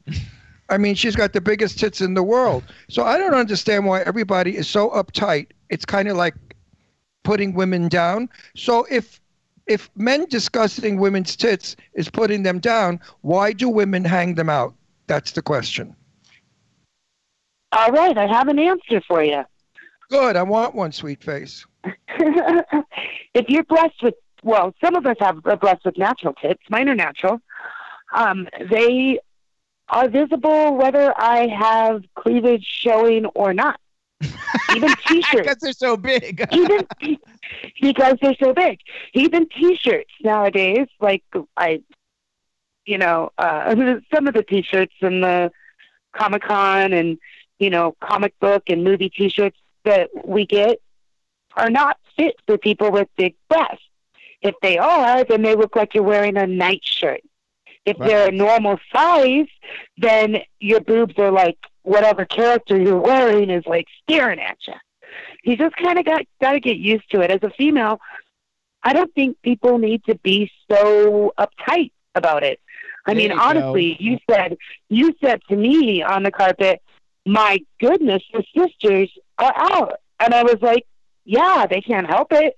I mean, she's got the biggest tits in the world. So I don't understand why everybody is so uptight. It's kind of like putting women down. So if if men discussing women's tits is putting them down, why do women hang them out? That's the question. All right, I have an answer for you. Good. I want one, sweet face. if you're blessed with, well, some of us have are blessed with natural tits. Mine are natural. Um, they are visible whether I have cleavage showing or not. Even t-shirts. Because they're so big. even because they're so big. Even T-shirts nowadays, like I, you know, uh, some of the T-shirts in the Comic Con and you know comic book and movie T-shirts that we get are not fit for people with big breasts. If they are, then they look like you're wearing a nightshirt. If they're a normal size, then your boobs are like whatever character you're wearing is like staring at you you just kind of got got to get used to it. As a female, I don't think people need to be so uptight about it. I There mean, you go. honestly, you said you said to me on the carpet, "My goodness, the sisters are out," and I was like, "Yeah, they can't help it.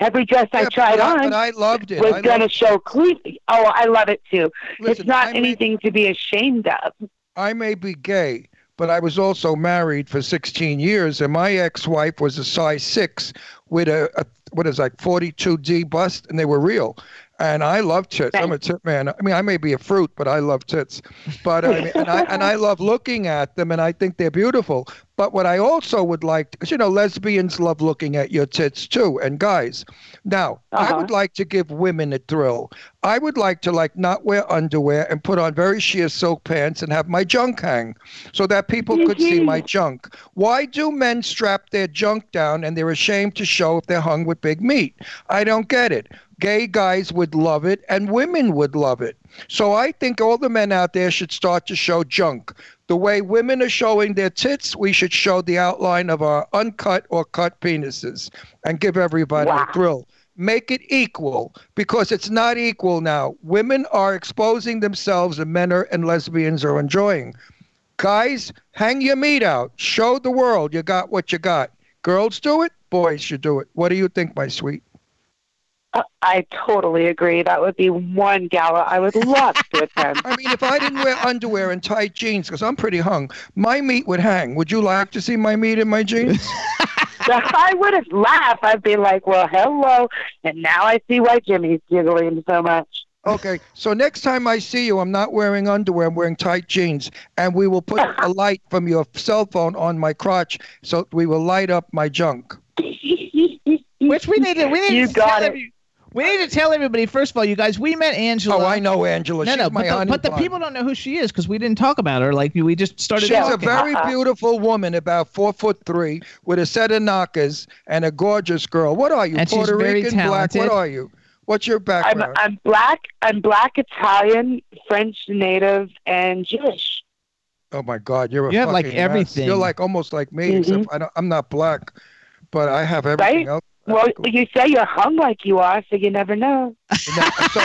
Every dress I tried but I, on but I loved it. was going to show cleavage. Oh, I love it too. Listen, it's not may- anything to be ashamed of. I may be gay, but I was also married for 16 years, and my ex-wife was a size six with a, a what is like 42D bust, and they were real. And I love tits. I'm a tit man. I mean, I may be a fruit, but I love tits. But I mean, and I and I love looking at them, and I think they're beautiful. But what I also would like, you know, lesbians love looking at your tits too, and guys. Now, I Uh-huh. would like to give women a thrill. I would like to like not wear underwear and put on very sheer silk pants and have my junk hang, so that people could see my junk. Why do men strap their junk down and they're ashamed to show if they're hung with big meat? I don't get it. Gay guys would love it and women would love it. So I think all the men out there should start to show junk. The way women are showing their tits, we should show the outline of our uncut or cut penises and give everybody a thrill. Make it equal because it's not equal now. Women are exposing themselves and men are, and lesbians are enjoying. Guys, hang your meat out. Show the world you got what you got. Girls do it, boys should do it. What do you think, my sweet? I totally agree. That would be one gala I would love to attend. I mean, if I didn't wear underwear and tight jeans, because I'm pretty hung, my meat would hang. Would you like to see my meat in my jeans? I would have laughed. I'd be like, "Well, hello," and now I see why Jimmy's giggling so much. Okay, so next time I see you, I'm not wearing underwear. I'm wearing tight jeans, and we will put a light from your cell phone on my crotch, so we will light up my junk. Which we need to we need You to got it. every- we need to tell everybody first of all, you guys. We met Angela. Oh, I know Angela. No, She's no, my but, the, but the people don't know who she is because we didn't talk about her. Like we just started. She's a talking. very beautiful woman, about four foot three, with a set of knockers and a gorgeous girl. What are you? And she's Puerto very Rican, black? What are you? What's your I'm background? I'm black. I'm black, Italian, French, native, and Jewish. oh my God, you're a You have, like, fucking mess. everything. You're like almost like me, except mm-hmm. I don't, I'm not black, but I have everything Right? else. Well, you say you're hung like you are, so you never know. So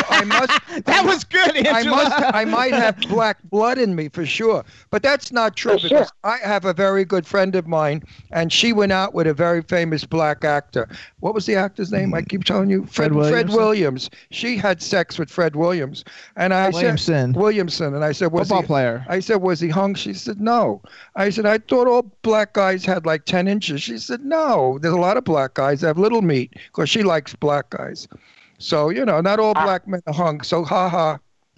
I must. that was good, I must. I might have black blood in me for sure, but that's not true For because sure. I have a very good friend of mine, and she went out with a very famous black actor. What was the actor's name? Hmm. I keep telling you, Fred Fred Williamson? Williams. She had sex with Fred Williams, and I Williamson. said Williamson, and I said, was Football he, player. I said, was he hung? She said, no. I said, I thought all black guys had like 10 inches. She said, no. There's a lot of black guys that have little meat because she likes black guys. So, you know, not all black men are hung. So, ha ha.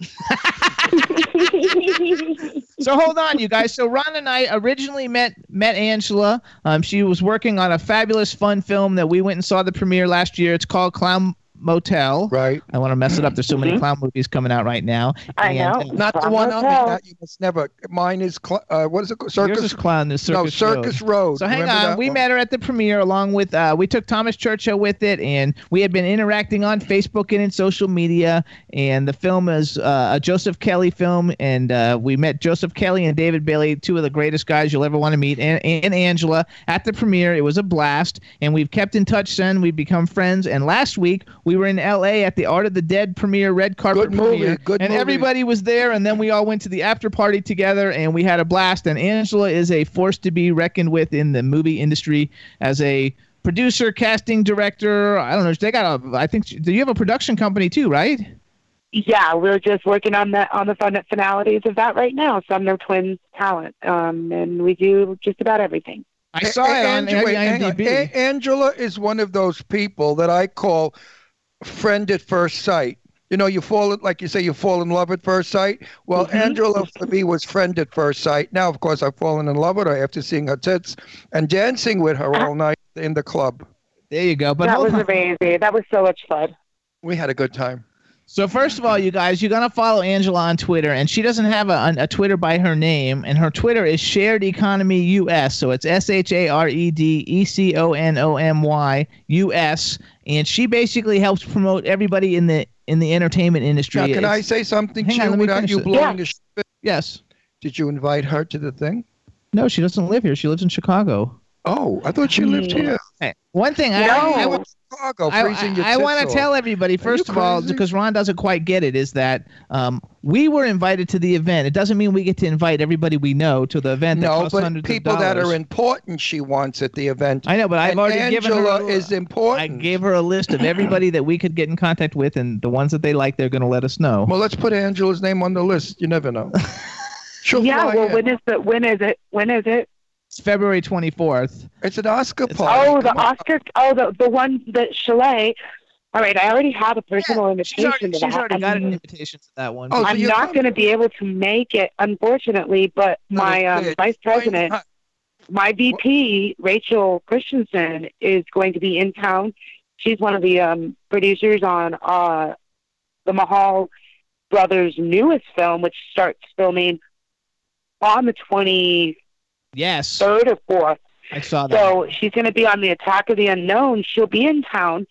so hold on, you guys. So Ron and I originally met met Angela. Um, she was working on a fabulous fun film that we went and saw the premiere last year. It's called Clown Motel. Right. I want to mess it up. There's so many clown movies coming out right now. I And, know. Not the one on Motel. that you must never. Mine is, cl- uh, what is it called? Circus? Yours is Clown. The no, Circus Circus Road. Road. So hang Remember on, we one? met her at the premiere along with uh, we took Thomas Churchill with it, and we had been interacting on Facebook and in social media. And the film is uh, a Joseph Kelly film, and uh, we met Joseph Kelly and David Bailey, two of the greatest guys you'll ever want to meet, and, and Angela at the premiere. It was a blast, and we've kept in touch since. We've become friends. And last week we were in L.A. at the Art of the Dead premiere, red carpet Good movie, premiere, good and movie. everybody was there. And then we all went to the after party together, and we had a blast. And Angela is a force to be reckoned with in the movie industry as a producer, casting director. I don't know. They got a. I think. Do you have a production company too, right? Yeah, we're just working on the on the fun finalities of that right now. Sumner Twins talent, um, and we do just about everything. I saw it on Angela, wait, on. IMDb. A- Angela is one of those people that I call friend at first sight. You know, you fall in- like you say, you fall in love at first sight. Well, Mm-hmm. Angela for me was friend at first sight. Now, of course, I've fallen in love with her after seeing her tits and dancing with her all night in the club. There you go. But that was on. amazing. That was so much fun. We had a good time. So first of all, you guys, you're gonna follow Angela on Twitter, and she doesn't have a, a Twitter by her name, and her Twitter is Shared Economy US. So it's S H A R E D E C O N O M Y U S, and she basically helps promote everybody in the in the entertainment industry. Now, can It's- I say something Hang to on, you let without you blowing Yeah. a shit? Yes. Did you invite her to the thing? No, she doesn't live here. She lives in Chicago. Oh, I thought she lived hmm. here. Hey, one thing I, No. I I, Chicago, I, I, want to tell everybody first of all, because Ron doesn't quite get it, is that um, we were invited to the event. It doesn't mean we get to invite everybody we know to the event. that No, costs but hundreds people of that are important, she wants at the event. I know, but I've And already given her. Angela a- is I gave her a list of everybody that we could get in contact with, and the ones that they like, they're going to let us know. Well, let's put Angela's name on the list. You never know. She'll yeah. Well, in. when is the when is it? When is it? It's February 24th. It's an Oscar party. Oh, the Come on. Oscar. Oh, the the one that Chalet. All right, I already have a personal She's invitation already, to she's that. already got an I'm- invitation to that one. Oh, so I'm you're not going to be able to make it, unfortunately. But No, my um, bitch. vice president, not? my VP, Rachel Christensen, is going to be in town. She's one of the um, producers on uh, the Mahal brothers' newest film, which starts filming on the 23rd yes, Third or 4th. I saw that. So she's going to be on the Attack of the Unknown. She'll be in town.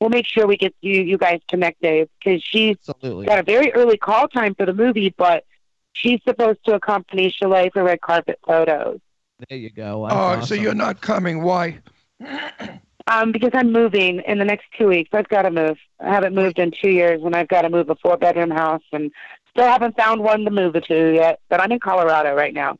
We'll make sure we get you you guys connected because she's Absolutely. got a very early call time for the movie, but she's supposed to accompany Chalet for red carpet photos. There you go. Oh, That's so you're not coming. Why? Um, because I'm moving in the next two weeks. I've got to move. I haven't moved in two years, and I've got to move a four bedroom house, and still haven't found one to move it to yet. But I'm in Colorado right now.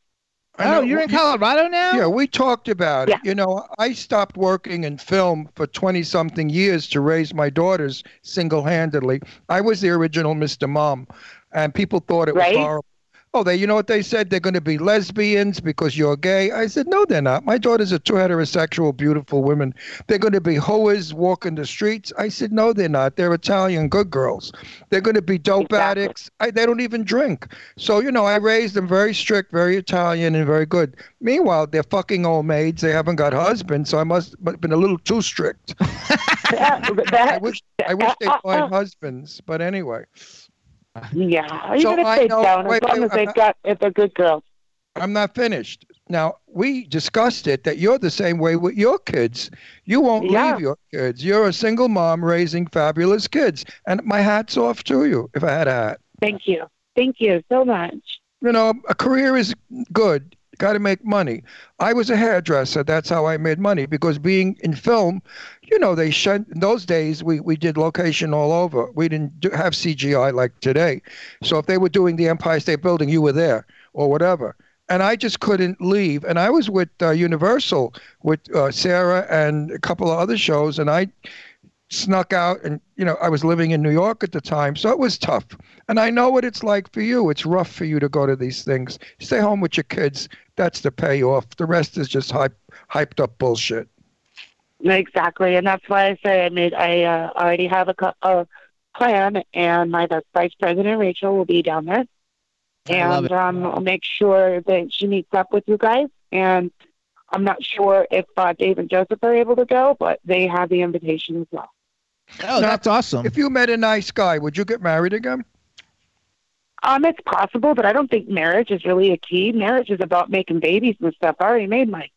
I Oh, know- you're in Colorado now? Yeah, we talked about Yeah. it. You know, I stopped working in film for 20 something years to raise my daughters single handedly. I was the original Mr. Mom, and people thought it was horrible. Oh, they, you know what they said? They're going to be lesbians because you're gay. I said, no, they're not. My daughters are two heterosexual, beautiful women. They're going to be hoers walking the streets. I said, no, they're not. They're Italian good girls. They're going to be dope addicts. I, they don't even drink. So, you know, I raised them very strict, very Italian, and very good. Meanwhile, they're fucking old maids. They haven't got husbands, so I must have been a little too strict. I wish, I wish they'd find husbands. But anyway. Yeah, So even if I they know- don't, wait, as long wait, as they've I'm- got, if they're good girls. I'm not finished. Now, we discussed it that you're the same way with your kids. You won't Yeah. leave your kids. You're a single mom raising fabulous kids. And my hat's off to you if I had a hat. Thank you. Thank you so much. You know, a career is good. Got to make money. I was a hairdresser. That's how I made money because being in film, you know, they shut in those days. We, we did location all over. We didn't do, have CGI like today. So if they were doing the Empire State Building, you were there or whatever. And I just couldn't leave. And I was with uh, Universal with uh, Sarah and a couple of other shows, and I snuck out and you know i was living in new york at the time so it was tough and i know what it's like for you it's rough for you to go to these things stay home with your kids that's the payoff the rest is just hype, hyped up bullshit Exactly, and that's why I say I made. I uh, already have a, co- a plan, and my vice vice president Rachel will be down there, and it. um, I'll make sure that she meets up with you guys. And I'm not sure if uh, Dave and Joseph are able to go, but they have the invitation as well. Oh, that's awesome. if you met a nice guy would you get married again Um, it's possible, but I don't think marriage is really a key. Marriage is about making babies and stuff. I already made mine.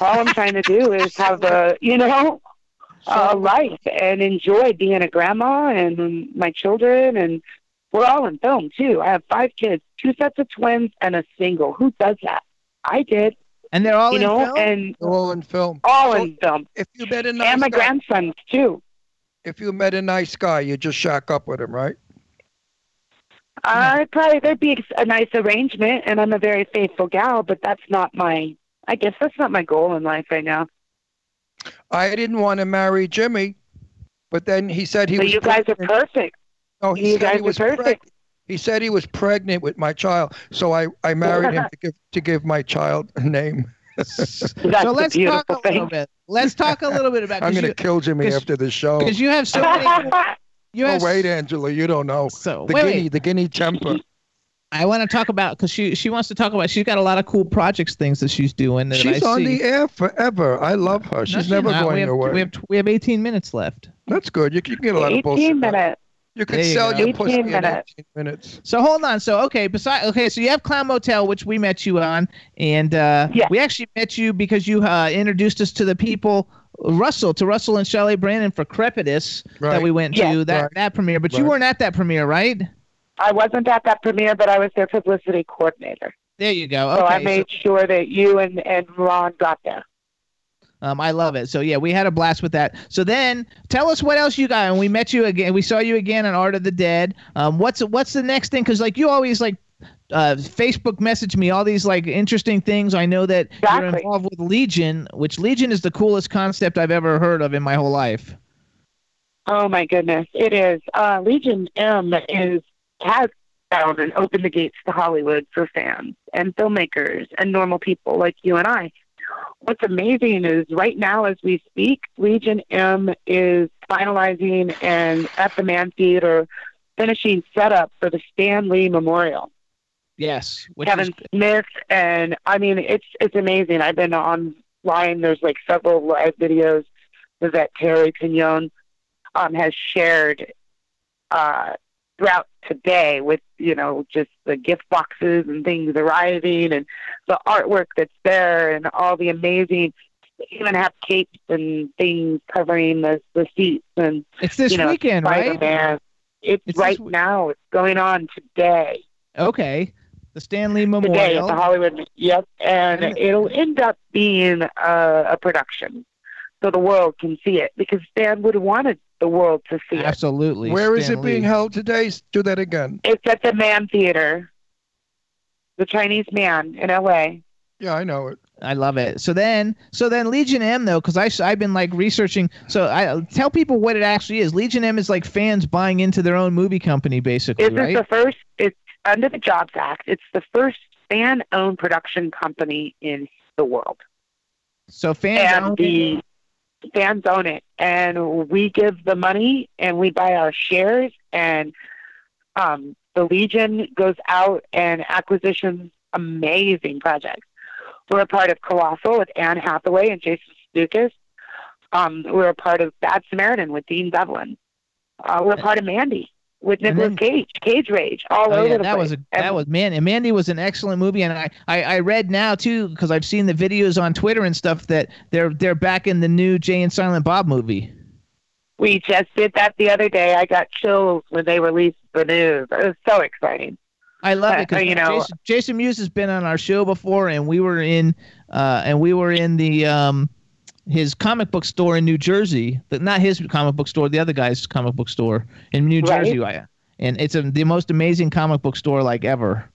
All I'm trying to do is have a, you know, a life and enjoy being a grandma and my children. And we're all in film too. I have five kids, two sets of twins, and a single. Who does that? I did. And they're all you in know, film? and They're all in film all So in film. if you met a nice and my guy grandsons too. if you met a nice guy you just shack up with him right I uh, probably there'd be a nice arrangement, and I'm a very faithful gal, but that's not my. I guess that's not my goal in life right now. i didn't want to marry jimmy but then he said he But was you guys are perfect. No, he You said he guys are was perfect. preg- He said he was pregnant with my child, so I, I married him to give to give my child a name. That's so let's talk beautiful a little bit. Let's talk a little bit about. I'm 'cause gonna kill Jimmy 'cause- after the show. because you have so many. You oh have wait, Angela, you don't know. So the wait, guinea, wait. the guinea temper. I want to talk about because she she wants to talk about. She's got a lot of cool projects, things that she's doing. That She's I on see. the air forever. I love her. No, She's never not. going we have, away. We have we have 18 minutes left. That's good. You can get a lot of 18 bullshit. minutes. You can There you sell go. your 18 pussy in minutes. 18 minutes. So hold on. So okay, beside okay, so you have Clown Motel, which we met you on, and uh, Yeah. we actually met you because you uh, introduced us to the people. Russell to Russell and Shelley Brandon for Crepitus that we went to that Right. that premiere, but you weren't at that premiere, right? I wasn't at that premiere, but I was their publicity coordinator. There you go. So I made sure that you and, and Ron got there. Um, I love it. So yeah, we had a blast with that. So then, tell us what else you got. And we met you again. We saw you again on Art of the Dead. Um, what's what's the next thing? Because like you always like uh, Facebook message me all these like interesting things. I know that you're involved with Legion, which Legion is the coolest concept I've ever heard of in my whole life. Oh my goodness, it is. Uh, Legion M is has found and opened the gates to Hollywood for fans and filmmakers and normal people like you and I. What's amazing is right now, as we speak, Legion M is finalizing and at the Mann Theater finishing setup for the Stan Lee Memorial. Yes, Kevin is Smith, and I mean it's it's amazing. I've been online. There's like several live videos that Terry Pignon um, has shared uh, throughout today with you know just the gift boxes and things arriving and the artwork that's there and all the amazing. they Even have capes and things covering the the seats and it's this you know, weekend, right? Spider-Man. It's, It's right we- now. It's going on today. Okay, the Stan Lee Memorial. today at the Hollywood. Yep, and And- it'll end up being a, a production, so the world can see it because Stan would have wanted the world to see it. Absolutely. Where is Stan it being held today? Do that again. It's at the Mann Theater, the Chinese Mann in L.A. Yeah, I know it. I love it. So then, so then Legion M though, because I I've been like researching. So I tell people what it actually is. Legion M is like fans buying into their own movie company, basically, This right? the first. It's under the Jobs Act. It's the first fan-owned production company in the world. So fans and own the fans own it, and we give the money, and we buy our shares, and um, the Legion goes out and acquisitions amazing projects. We're a part of Colossal with Anne Hathaway and Jason Sudeikis. Um, we're a part of Bad Samaritan with Dean Devlin. Uh, we're a part of Mandy with Nicolas then- Cage, Cage Rage, all Oh, over yeah, the that place. was a, that was man. And Mandy was an excellent movie, and I, I, I read now too because I've seen the videos on Twitter and stuff that they're they're back in the new Jay and Silent Bob movie. We just did that the other day. I got chills when they released the news. It was so exciting. I love Uh, it because you know- Jason, Jason Mewes has been on our show before, and we were in uh, and we were in the um, his comic book store in New Jersey. But not his comic book store, the other guy's comic book store in New Right. Jersey. I- And it's a, the most amazing comic book store like ever.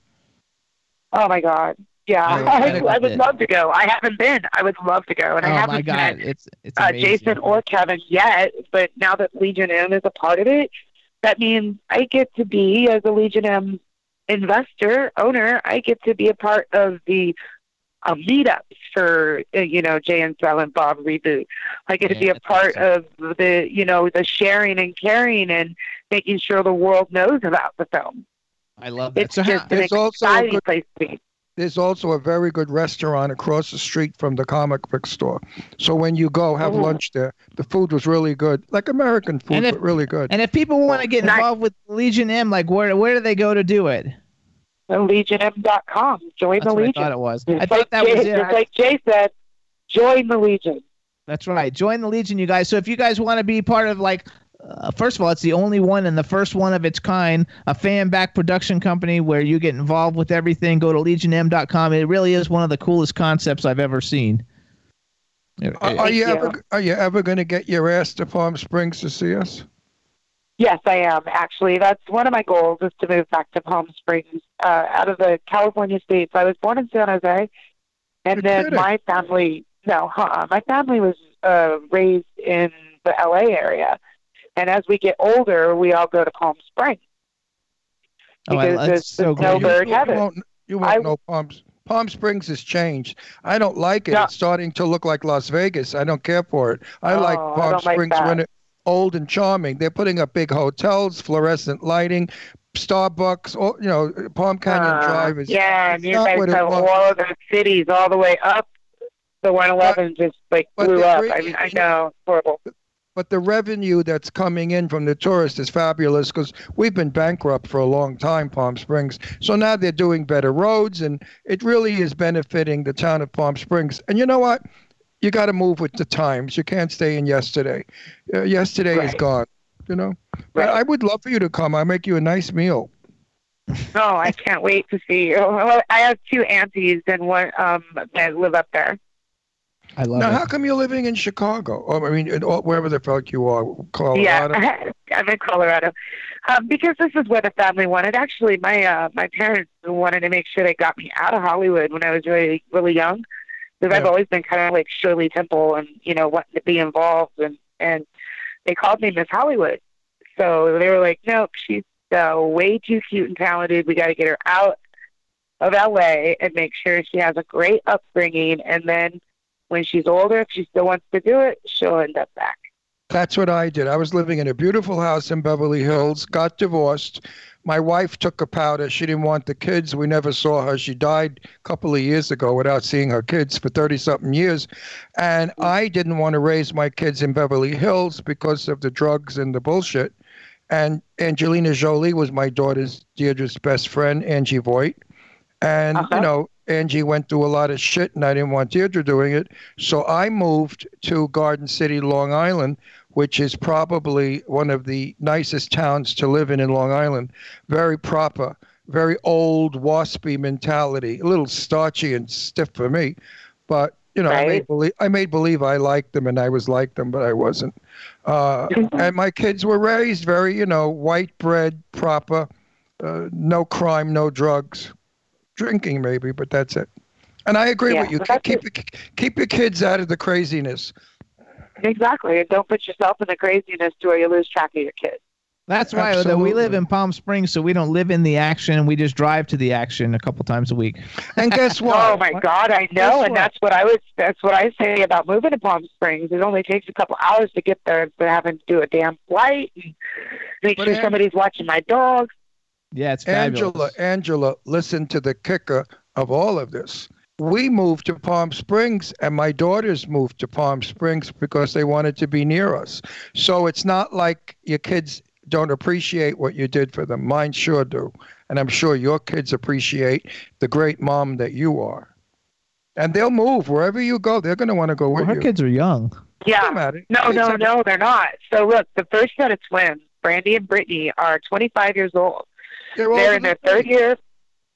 Oh my God. Yeah, I- I I, I, would it. love to go. I haven't been. I would love to go, and I oh haven't my God, met it's it's uh. Jason or Kevin yet. But now that Legion M is a part of it, that means I get to be as a Legion M investor owner. I get to be a part of the uh, meetups for uh, you know Jay and Silent Bob reboot. I get to be a part of the you know the sharing and caring and making sure the world knows about the film. I love that. It's So how- just an also a exciting good- place to be. There's also a very good restaurant across the street from the comic book store. So when you go, have lunch there. The food was really good, like American food, if- but really good. And if people want to get Nice. involved with Legion M, like where where do they go to do it? LegionM.com. Join That's the what I Legion. thought it was. Just I thought like that Jay, was it. Just like Jay said, join the Legion. That's right. Join the Legion, you guys. So if you guys want to be part of like, uh, first of all, it's the only one and the first one of its kind, a fan back production company where you get involved with everything. Go to legionm.com. It really is one of the coolest concepts I've ever seen. Are, are you you. ever are you ever going to get your ass to Palm Springs to see us? Yes, I am. Actually, that's one of my goals is to move back to Palm Springs uh, out of the California states. I was born in San Jose, and You're then kidding. my family, no, huh, my family was uh, raised in the LA area. And as we get older, we all go to Palm Springs. oh, because that's there's- so no bird you, heaven. You won't, you won't I- know Palm Palm Springs has changed. I don't like it. No. It's starting to look like Las Vegas. I don't care for it. I like Oh, I Palm like Springs that. when it old and charming. They're putting up big hotels, fluorescent lighting, Starbucks. All, you know, Palm Canyon Uh, Drive is yeah, and it's you not guys what it was. all of the cities all the way up. The 111 just like blew up. re- I mean, I know, it's horrible. but the revenue that's coming in from the tourists is fabulous because we've been bankrupt for a long time, Palm Springs. So now they're doing better roads, and it really is benefiting the town of Palm Springs. And you know what? You got to move with the times. You can't stay in yesterday. Uh, yesterday is gone. You know. Right. I would love for you to come. I'll make you a nice meal. No, I can't wait to see you. Well, I have two aunties and one um that live up there. I love now, it. how come you're living in Chicago? Or, I mean, in, or wherever the fuck you are, Colorado. Yeah, I'm in Colorado. Um, because this is where the family wanted. Actually, my uh, my parents wanted to make sure they got me out of Hollywood when I was really really young, because I've always been kind of like Shirley Temple and you know wanting to be involved and and they called me Miss Hollywood. So they were like, nope, she's uh, way too cute and talented. We got to get her out of LA and make sure she has a great upbringing, and then when she's older, if she still wants to do it, she'll end up back. That's what I did. I was living in a beautiful house in Beverly Hills, got divorced. My wife took a powder. She didn't want the kids. We never saw her. She died a couple of years ago without seeing her kids for 30 something years. And I didn't want to raise my kids in Beverly Hills because of the drugs and the bullshit. And Angelina Jolie was my daughter's Deirdre's best friend, Angie Voight. And, Uh-huh. you know, Angie went through a lot of shit and I didn't want Deirdre doing it. So I moved to Garden City, Long Island, which is probably one of the nicest towns to live in in Long Island. Very proper, very old, waspy mentality, a little starchy and stiff for me. But, you know, I, made believe, I made believe I liked them and I was like them, but I wasn't. Uh, and my kids were raised very, you know, white bread, proper, uh, no crime, no drugs, drinking maybe, but that's it. And I agree Yeah, with you. Keep keep keep your kids out of the craziness. Exactly. And don't put yourself in the craziness to where you lose track of your kids. That's why though, we live in Palm Springs, so we don't live in the action. We just drive to the action a couple times a week. And guess what? Oh my God, I know, Guess and what? that's what I was. That's what I say about moving to Palm Springs. It only takes a couple hours to get there instead of having to do a damn flight and make But sure An- somebody's watching my dogs. Yeah, it's Angela. Angela, listen to the kicker of all of this. We moved to Palm Springs, and my daughters moved to Palm Springs because they wanted to be near us. So it's not like your kids don't appreciate what you did for them. Mine sure do. And I'm sure your kids appreciate the great mom that you are. And they'll move wherever you go. They're going to want to go Well, with her you. kids are young. Yeah. No, It's no, a- no, they're not. So look, the first set of twins, Brandy and Brittany, are 25 years old. They're, They're in their third year.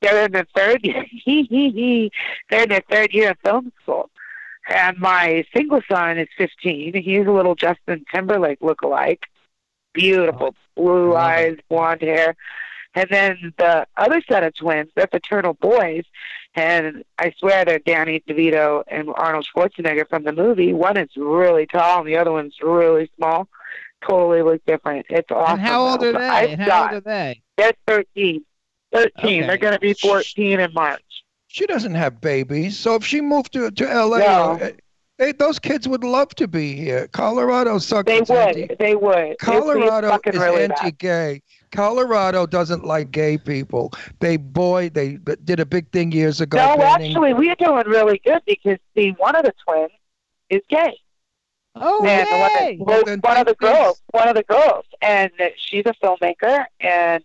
They're in their third year. They're in their third year of film school. And my single son is 15. He's a little Justin Timberlake lookalike. Beautiful oh, blue love eyes, blonde hair. And then the other set of twins, they're fraternal boys. And I swear they're Danny DeVito and Arnold Schwarzenegger from the movie. One is really tall and the other one's really small. Totally look different. It's awesome. And how old are they? I've how got- old are they? they're 13. 13. Okay. They're going to be 14 in March. She doesn't have babies. So if she moved to, to LA, No. uh, they, those kids would love to be here. Colorado sucks. They It's anti- would. They would. Colorado is really anti-gay. Colorado doesn't like gay people. They boy, they did a big thing years ago. No, banning- actually, we're doing really good because see, one of the twins is gay. Oh, and the one, that, yay! Well, one of the girls, one of the girls, and she's a filmmaker, and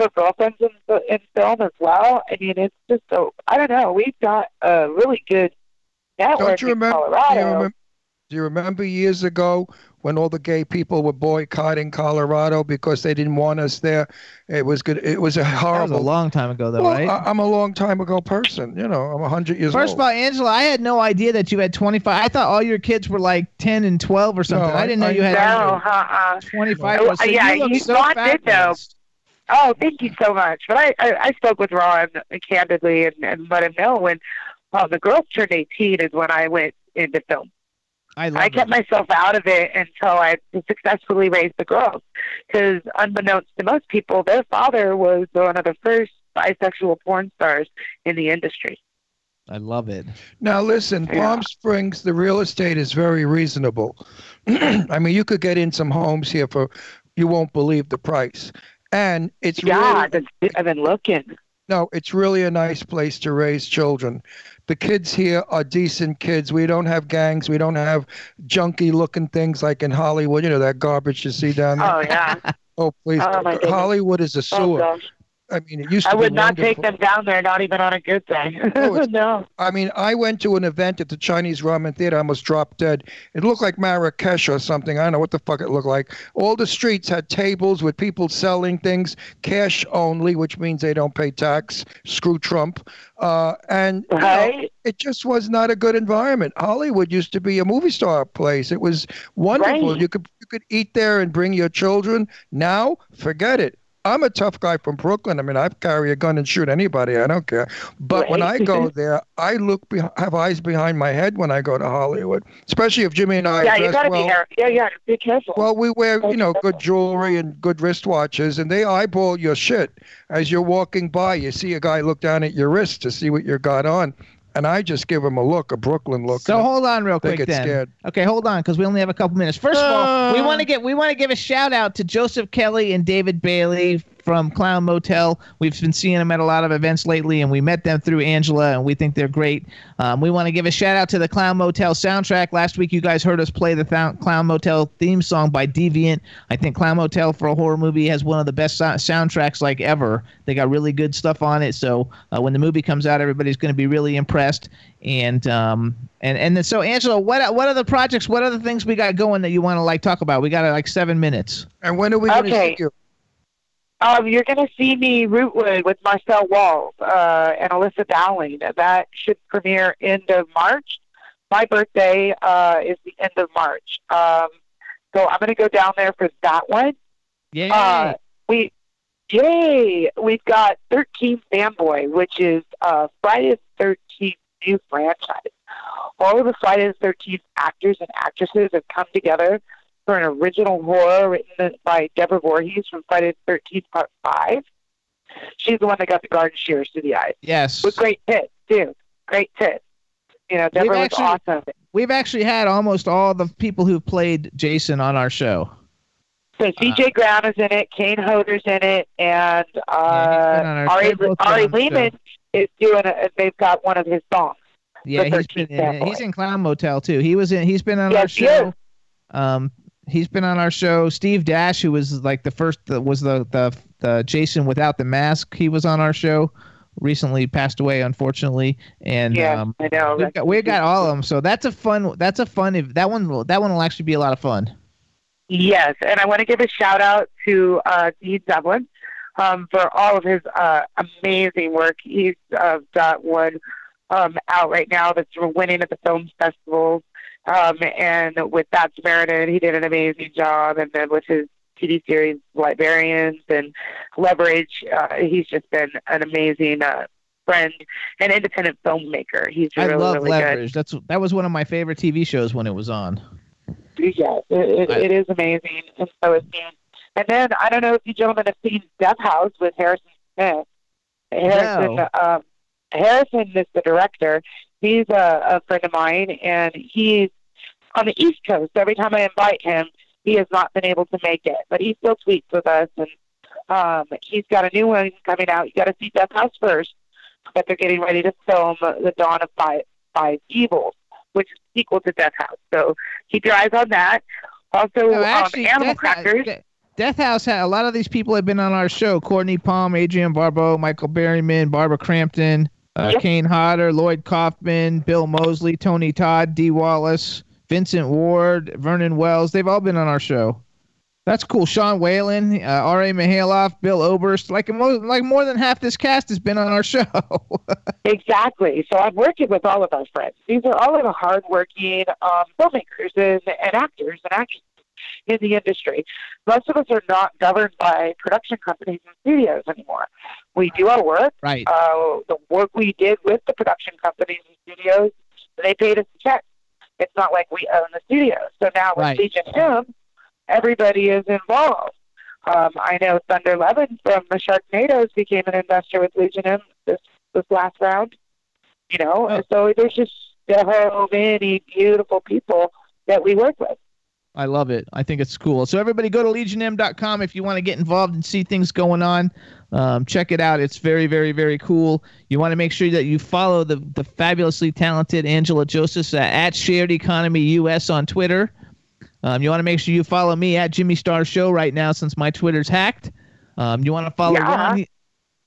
her girlfriend's in, in film as well. I mean, it's just so I don't know. We've got a really good network Don't you in remember? Do you remember? Do you remember years ago when all the gay people were boycotting Colorado because they didn't want us there? It was good. It was a horrible. That was horrible. a long time ago, though, well, right? I, I'm a long time ago person. You know, I'm hundred years First old. of all, Angela, I had no idea that you had 25. I thought all your kids were like 10 and 12 or something. No, I didn't know I- you had no, uh-uh. 25. Oh, so yeah, you look you so thought it, though. Fabulous. Oh, thank you so much. But I, I, I spoke with Ron candidly and, and let him know when uh, the girls turned 18 is when I went into film. I love I kept it. myself out of it until I successfully raised the girls. Because unbeknownst to most people, their father was one of the first bisexual porn stars in the industry. I love it. Now listen, Yeah. Palm Springs, the real estate is very reasonable. I mean, you could get in some homes here for you won't believe the price, and it's Yeah, really I've been looking. no, it's really a nice place to raise children. The kids here are decent kids. We don't have gangs. We don't have junky looking things like in Hollywood. You know that garbage you see down there. Oh, yeah. Oh, please! Oh. Hollywood is a Oh, sewer. gosh. I mean, it used to I would not take them down there, not even on a good day. No, no. I mean, I went to an event at the Chinese Ramen Theater. I almost dropped dead. It looked like Marrakesh or something. I don't know what the fuck it looked like. All the streets had tables with people selling things, cash only, which means they don't pay tax. Screw Trump. Uh, and you know, it just was not a good environment. Hollywood used to be a movie star place. It was wonderful. Right. You could you could eat there and bring your children. Now, forget it. I'm a tough guy from Brooklyn. I mean, I carry a gun and shoot anybody. I don't care. But when I go there, I look be- have eyes behind my head when I go to Hollywood, especially if Jimmy and I Yeah, you got to well. be Yeah, yeah, be careful. Well, we wear, you know, good jewelry and good wristwatches, and they eyeball your shit as you're walking by. You see a guy look down at your wrist to see what you got on, and I just give him a look, a Brooklyn look. So hold on real they quick get then. scared. Okay, hold on because we only have a couple minutes. First of all, we Uh. want to get we want to give a shout out to Joseph Kelly and David Bailey from Clown Motel. We've been seeing them at a lot of events lately, and we met them through Angela, and we think they're great. Um, we want to give a shout out to the Clown Motel soundtrack. Last week, you guys heard us play the Thou- Clown Motel theme song by Deviant. I think Clown Motel for a horror movie has one of the best so- soundtracks like ever. They got really good stuff on it. So uh, when the movie comes out, everybody's going to be really impressed. And um and and then, so Angela, what what are the projects? What are the things we got going that you want to like talk about? We got like seven minutes. And when are we going to Okay. see you? Um, you're going to see me Rootwood with Marcel Walz uh, and Elissa Dowling. That should premiere end of March. My birthday uh, is the end of March. Um, so I'm going to go down there for that one. Yay! Uh, we, yay! We've got 13 Fanboy, which is uh, Friday the 13th new franchise. All of the Friday the 13th actors and actresses have come together for an original horror written by Deborah Voorhees from Friday the 13th Part 5. She's the one that got the garden shears to the eyes. Yes. With great tits, too. Great tits. You know, Deborah was actually- awesome. We've actually had almost all the people who've played Jason on our show. So CJ Brown is in it, Kane Hodder's in it, and uh, our Ari, show, both been Ari Lehman is doing a, they've got one of his songs. Yeah, he's been in, he's in Clown Motel too. He was in. He's been on our Yes, he show. Um, he's been on our show. Steve Dash, who was like the first, the, was the, the the Jason without the mask. He was on our show. Recently passed away, unfortunately, and Yeah, um, I know. we've got, we've got all of them. So that's a fun. That's a fun. If that one, will- that one will actually be a lot of fun. Yes, and I want to give a shout out to uh, Dean Devlin um, for all of his uh, amazing work. He's uh, got one um, out right now that's winning at the film festivals. Um, and with Bad Samaritan, he did an amazing job. And then with his TV series Librarians and Leverage, uh, he's just been an amazing uh, friend and independent filmmaker. He's I really, love really Leverage. That's that was one of my favorite TV shows when it was on. good. Yeah, it, it, it is amazing, and so is Dean. And then I don't know if you gentlemen have seen Death House with Harrison Smith. Harrison, No. um, Harrison is the director. He's a, a friend of mine, and he's on the East Coast. Every time I invite him, he has not been able to make it, but he still tweets with us, and um, he's got a new one coming out. You got to see Death House first, but they're getting ready to film The Dawn of Five, Five Evils, which is a sequel to Death House. So keep your eyes on that. Also, No, actually, um, Animal Death House- Crackers. De- Death House had a lot of these people have been on our show. Cortney Palm, Adrienne Barbeau, Michael Berryman, Barbara Crampton, uh, Yep. Kane Hodder, Lloyd Kaufman, Bill Moseley, Tony Todd, Dee Wallace, Vincent Ward, Vernon Wells. They've all been on our show. That's cool. Sean Whalen, uh, R.A. Mihailoff, Bill Oberst. Like, mo- like more than half this cast has been on our show. Exactly. So I'm working with all of our friends. These are all of the hardworking um, filmmakers and, and actors and actresses in the industry. Most of us are not governed by production companies and studios anymore. We do our work. Right. Uh, the work we did with the production companies and studios, they paid us a check. It's not like we own the studio. So now with Right. Legion M, everybody is involved. Um, I know Thunder Levin from the Sharknadoes became an investor with Legion M this this last round. You know, Oh. so there's just so many beautiful people that we work with. I love it. I think it's cool. So everybody go to legionm.com if you want to get involved and see things going on. Um, check it out. It's very, very, very cool. You want to make sure that you follow the, the fabulously talented Angela Joseph at, at Shared Economy US on Twitter. Um, you want to make sure you follow me at Jimmy Star Show right now since my Twitter's hacked. Um, you want to follow Yeah. Ron,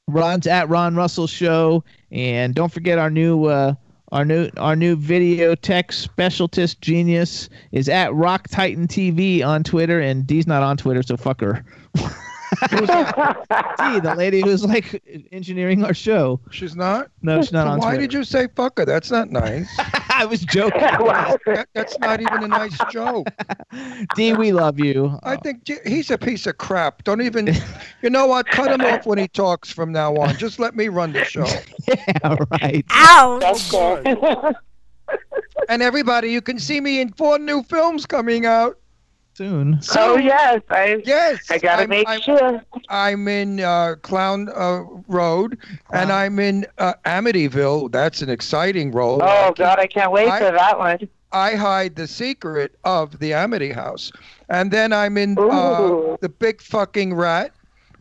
Ron's at Ron Russell Show, and don't forget our new uh, our new our new video tech specialist genius is at Rock Titan TV on Twitter, and Dee's not on Twitter, so fuck her. Dee, the lady who's like engineering our show. She's not. No, she's not on Why Twitter. did you say fucker? That's not nice. I was joking. That- that's not even a nice joke. Dee, we love you. I think he's a piece of crap. Don't even. You know what? Cut him off when he talks from now on. Just let me run the show. Yeah, right. Ow! That's good. And everybody, you can see me in four new films coming out. Soon. oh yes, I Yes. I gotta I'm- make I'm- sure. I'm in uh, Clown uh, Road, and I'm in uh, Amityville. That's an exciting role. Oh God, I can't wait I- for that one. I hide the secret of the Amity House, and then I'm in uh, the Big Fucking Rat,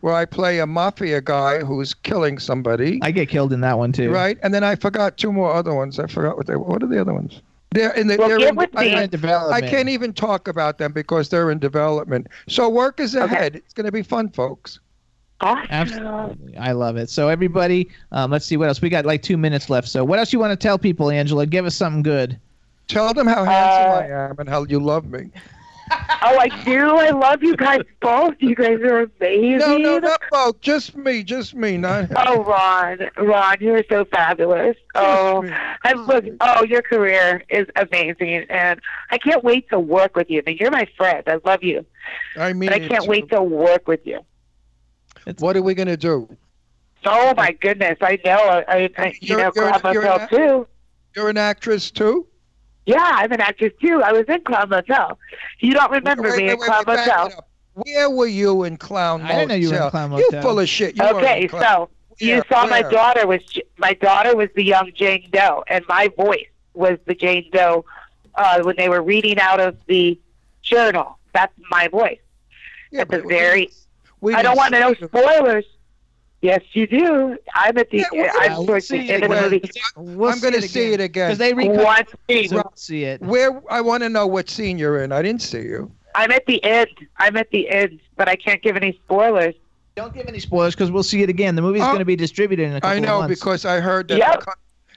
where I play a mafia guy who's killing somebody. I get killed in that one too. Right, and then I forgot two more other ones. I forgot what they. What are the other ones? They're in the. Well, they're in, I- I, development. I can't even talk about them because they're in development. So work is ahead. It's going to be fun, folks. Awesome. Absolutely. I love it. So everybody, um, let's see what else. We got like two minutes left. So what else you want to tell people, Angela? Give us something good. Tell them how handsome I am and how you love me. Oh, I do. I love you guys both. You guys are amazing. No, no, not both. Just me. Just me. Not him. Oh, Ron, Ron, you are so fabulous. Oh, me. I look. Oh, your career is amazing, and I can't wait to work with you. I mean, you're my friend. I love you, I mean, but I can't wait to work with you. What are we going to do? Oh my goodness, I know. I, I you You're- know, you're- grab you're an- too. You're an actress too. Yeah, I'm an actress too. I was in Clown Motel. You don't remember Wait, me wait, in wait, Clown wait, Motel. Where were you in Clown Motel? I Motel? didn't know you were in Clown Motel. You Motel. full of shit. You okay, in Clown- so you Where? saw my daughter was my daughter was the young Jane Doe, and my voice was the Jane Doe uh, when they were reading out of the journal. That's my voice. Yeah, At the but very, we I don't want to know spoilers. Yes, you do. I'm at the. Yeah, well, I'm we'll towards see the it end of the again. movie. We'll I'm going to see it again. because they recut. One scene. So see it. Where I want to know what scene you're in. I didn't see you. I'm at the end. I'm at the end, but I can't give any spoilers. Don't give any spoilers because we'll see it again. The movie's Oh. going to be distributed in a couple I know of months. because I heard that Yep.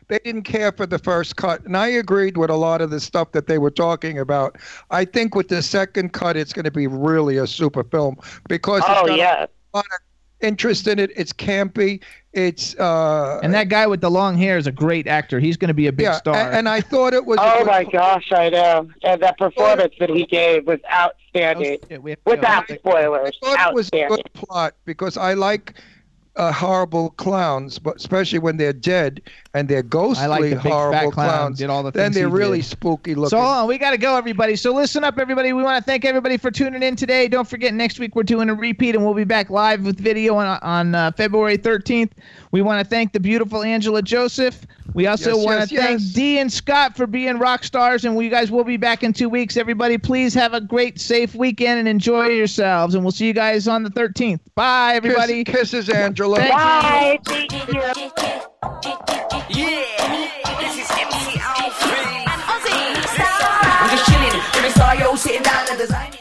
they didn't care for the first cut, and I agreed with a lot of the stuff that they were talking about. I think with the second cut, it's going to be really a super film because it's Oh got yeah. a lot of interest in it. It's campy. It's uh, and that guy with the long hair is a great actor. He's going to be a big yeah, star. a- and I thought it was. Oh my gosh, I know. And that performance that he gave was outstanding. Shit, we have to go. Without spoilers, I thought it was a good plot because I like uh, horrible clowns, but especially when they're dead and they're ghostly I like the big horrible clown, clowns. did all the then they're really did. spooky looking. So hold on, we got to go, everybody. So listen up, everybody. We want to thank everybody for tuning in today. Don't forget, next week we're doing a repeat, and we'll be back live with video on on uh, February 13th. We want to thank the beautiful Angela Joseph. We also yes, want to yes, thank yes. Dee and Scott for being rock stars, and we guys will be back in two weeks. Everybody, please have a great, safe weekend and enjoy yourselves. And we'll see you guys on the 13th. Bye, everybody. Kiss, kisses, Angela. Bye. You. Yeah, this is MC I'm just chilling. Sitting down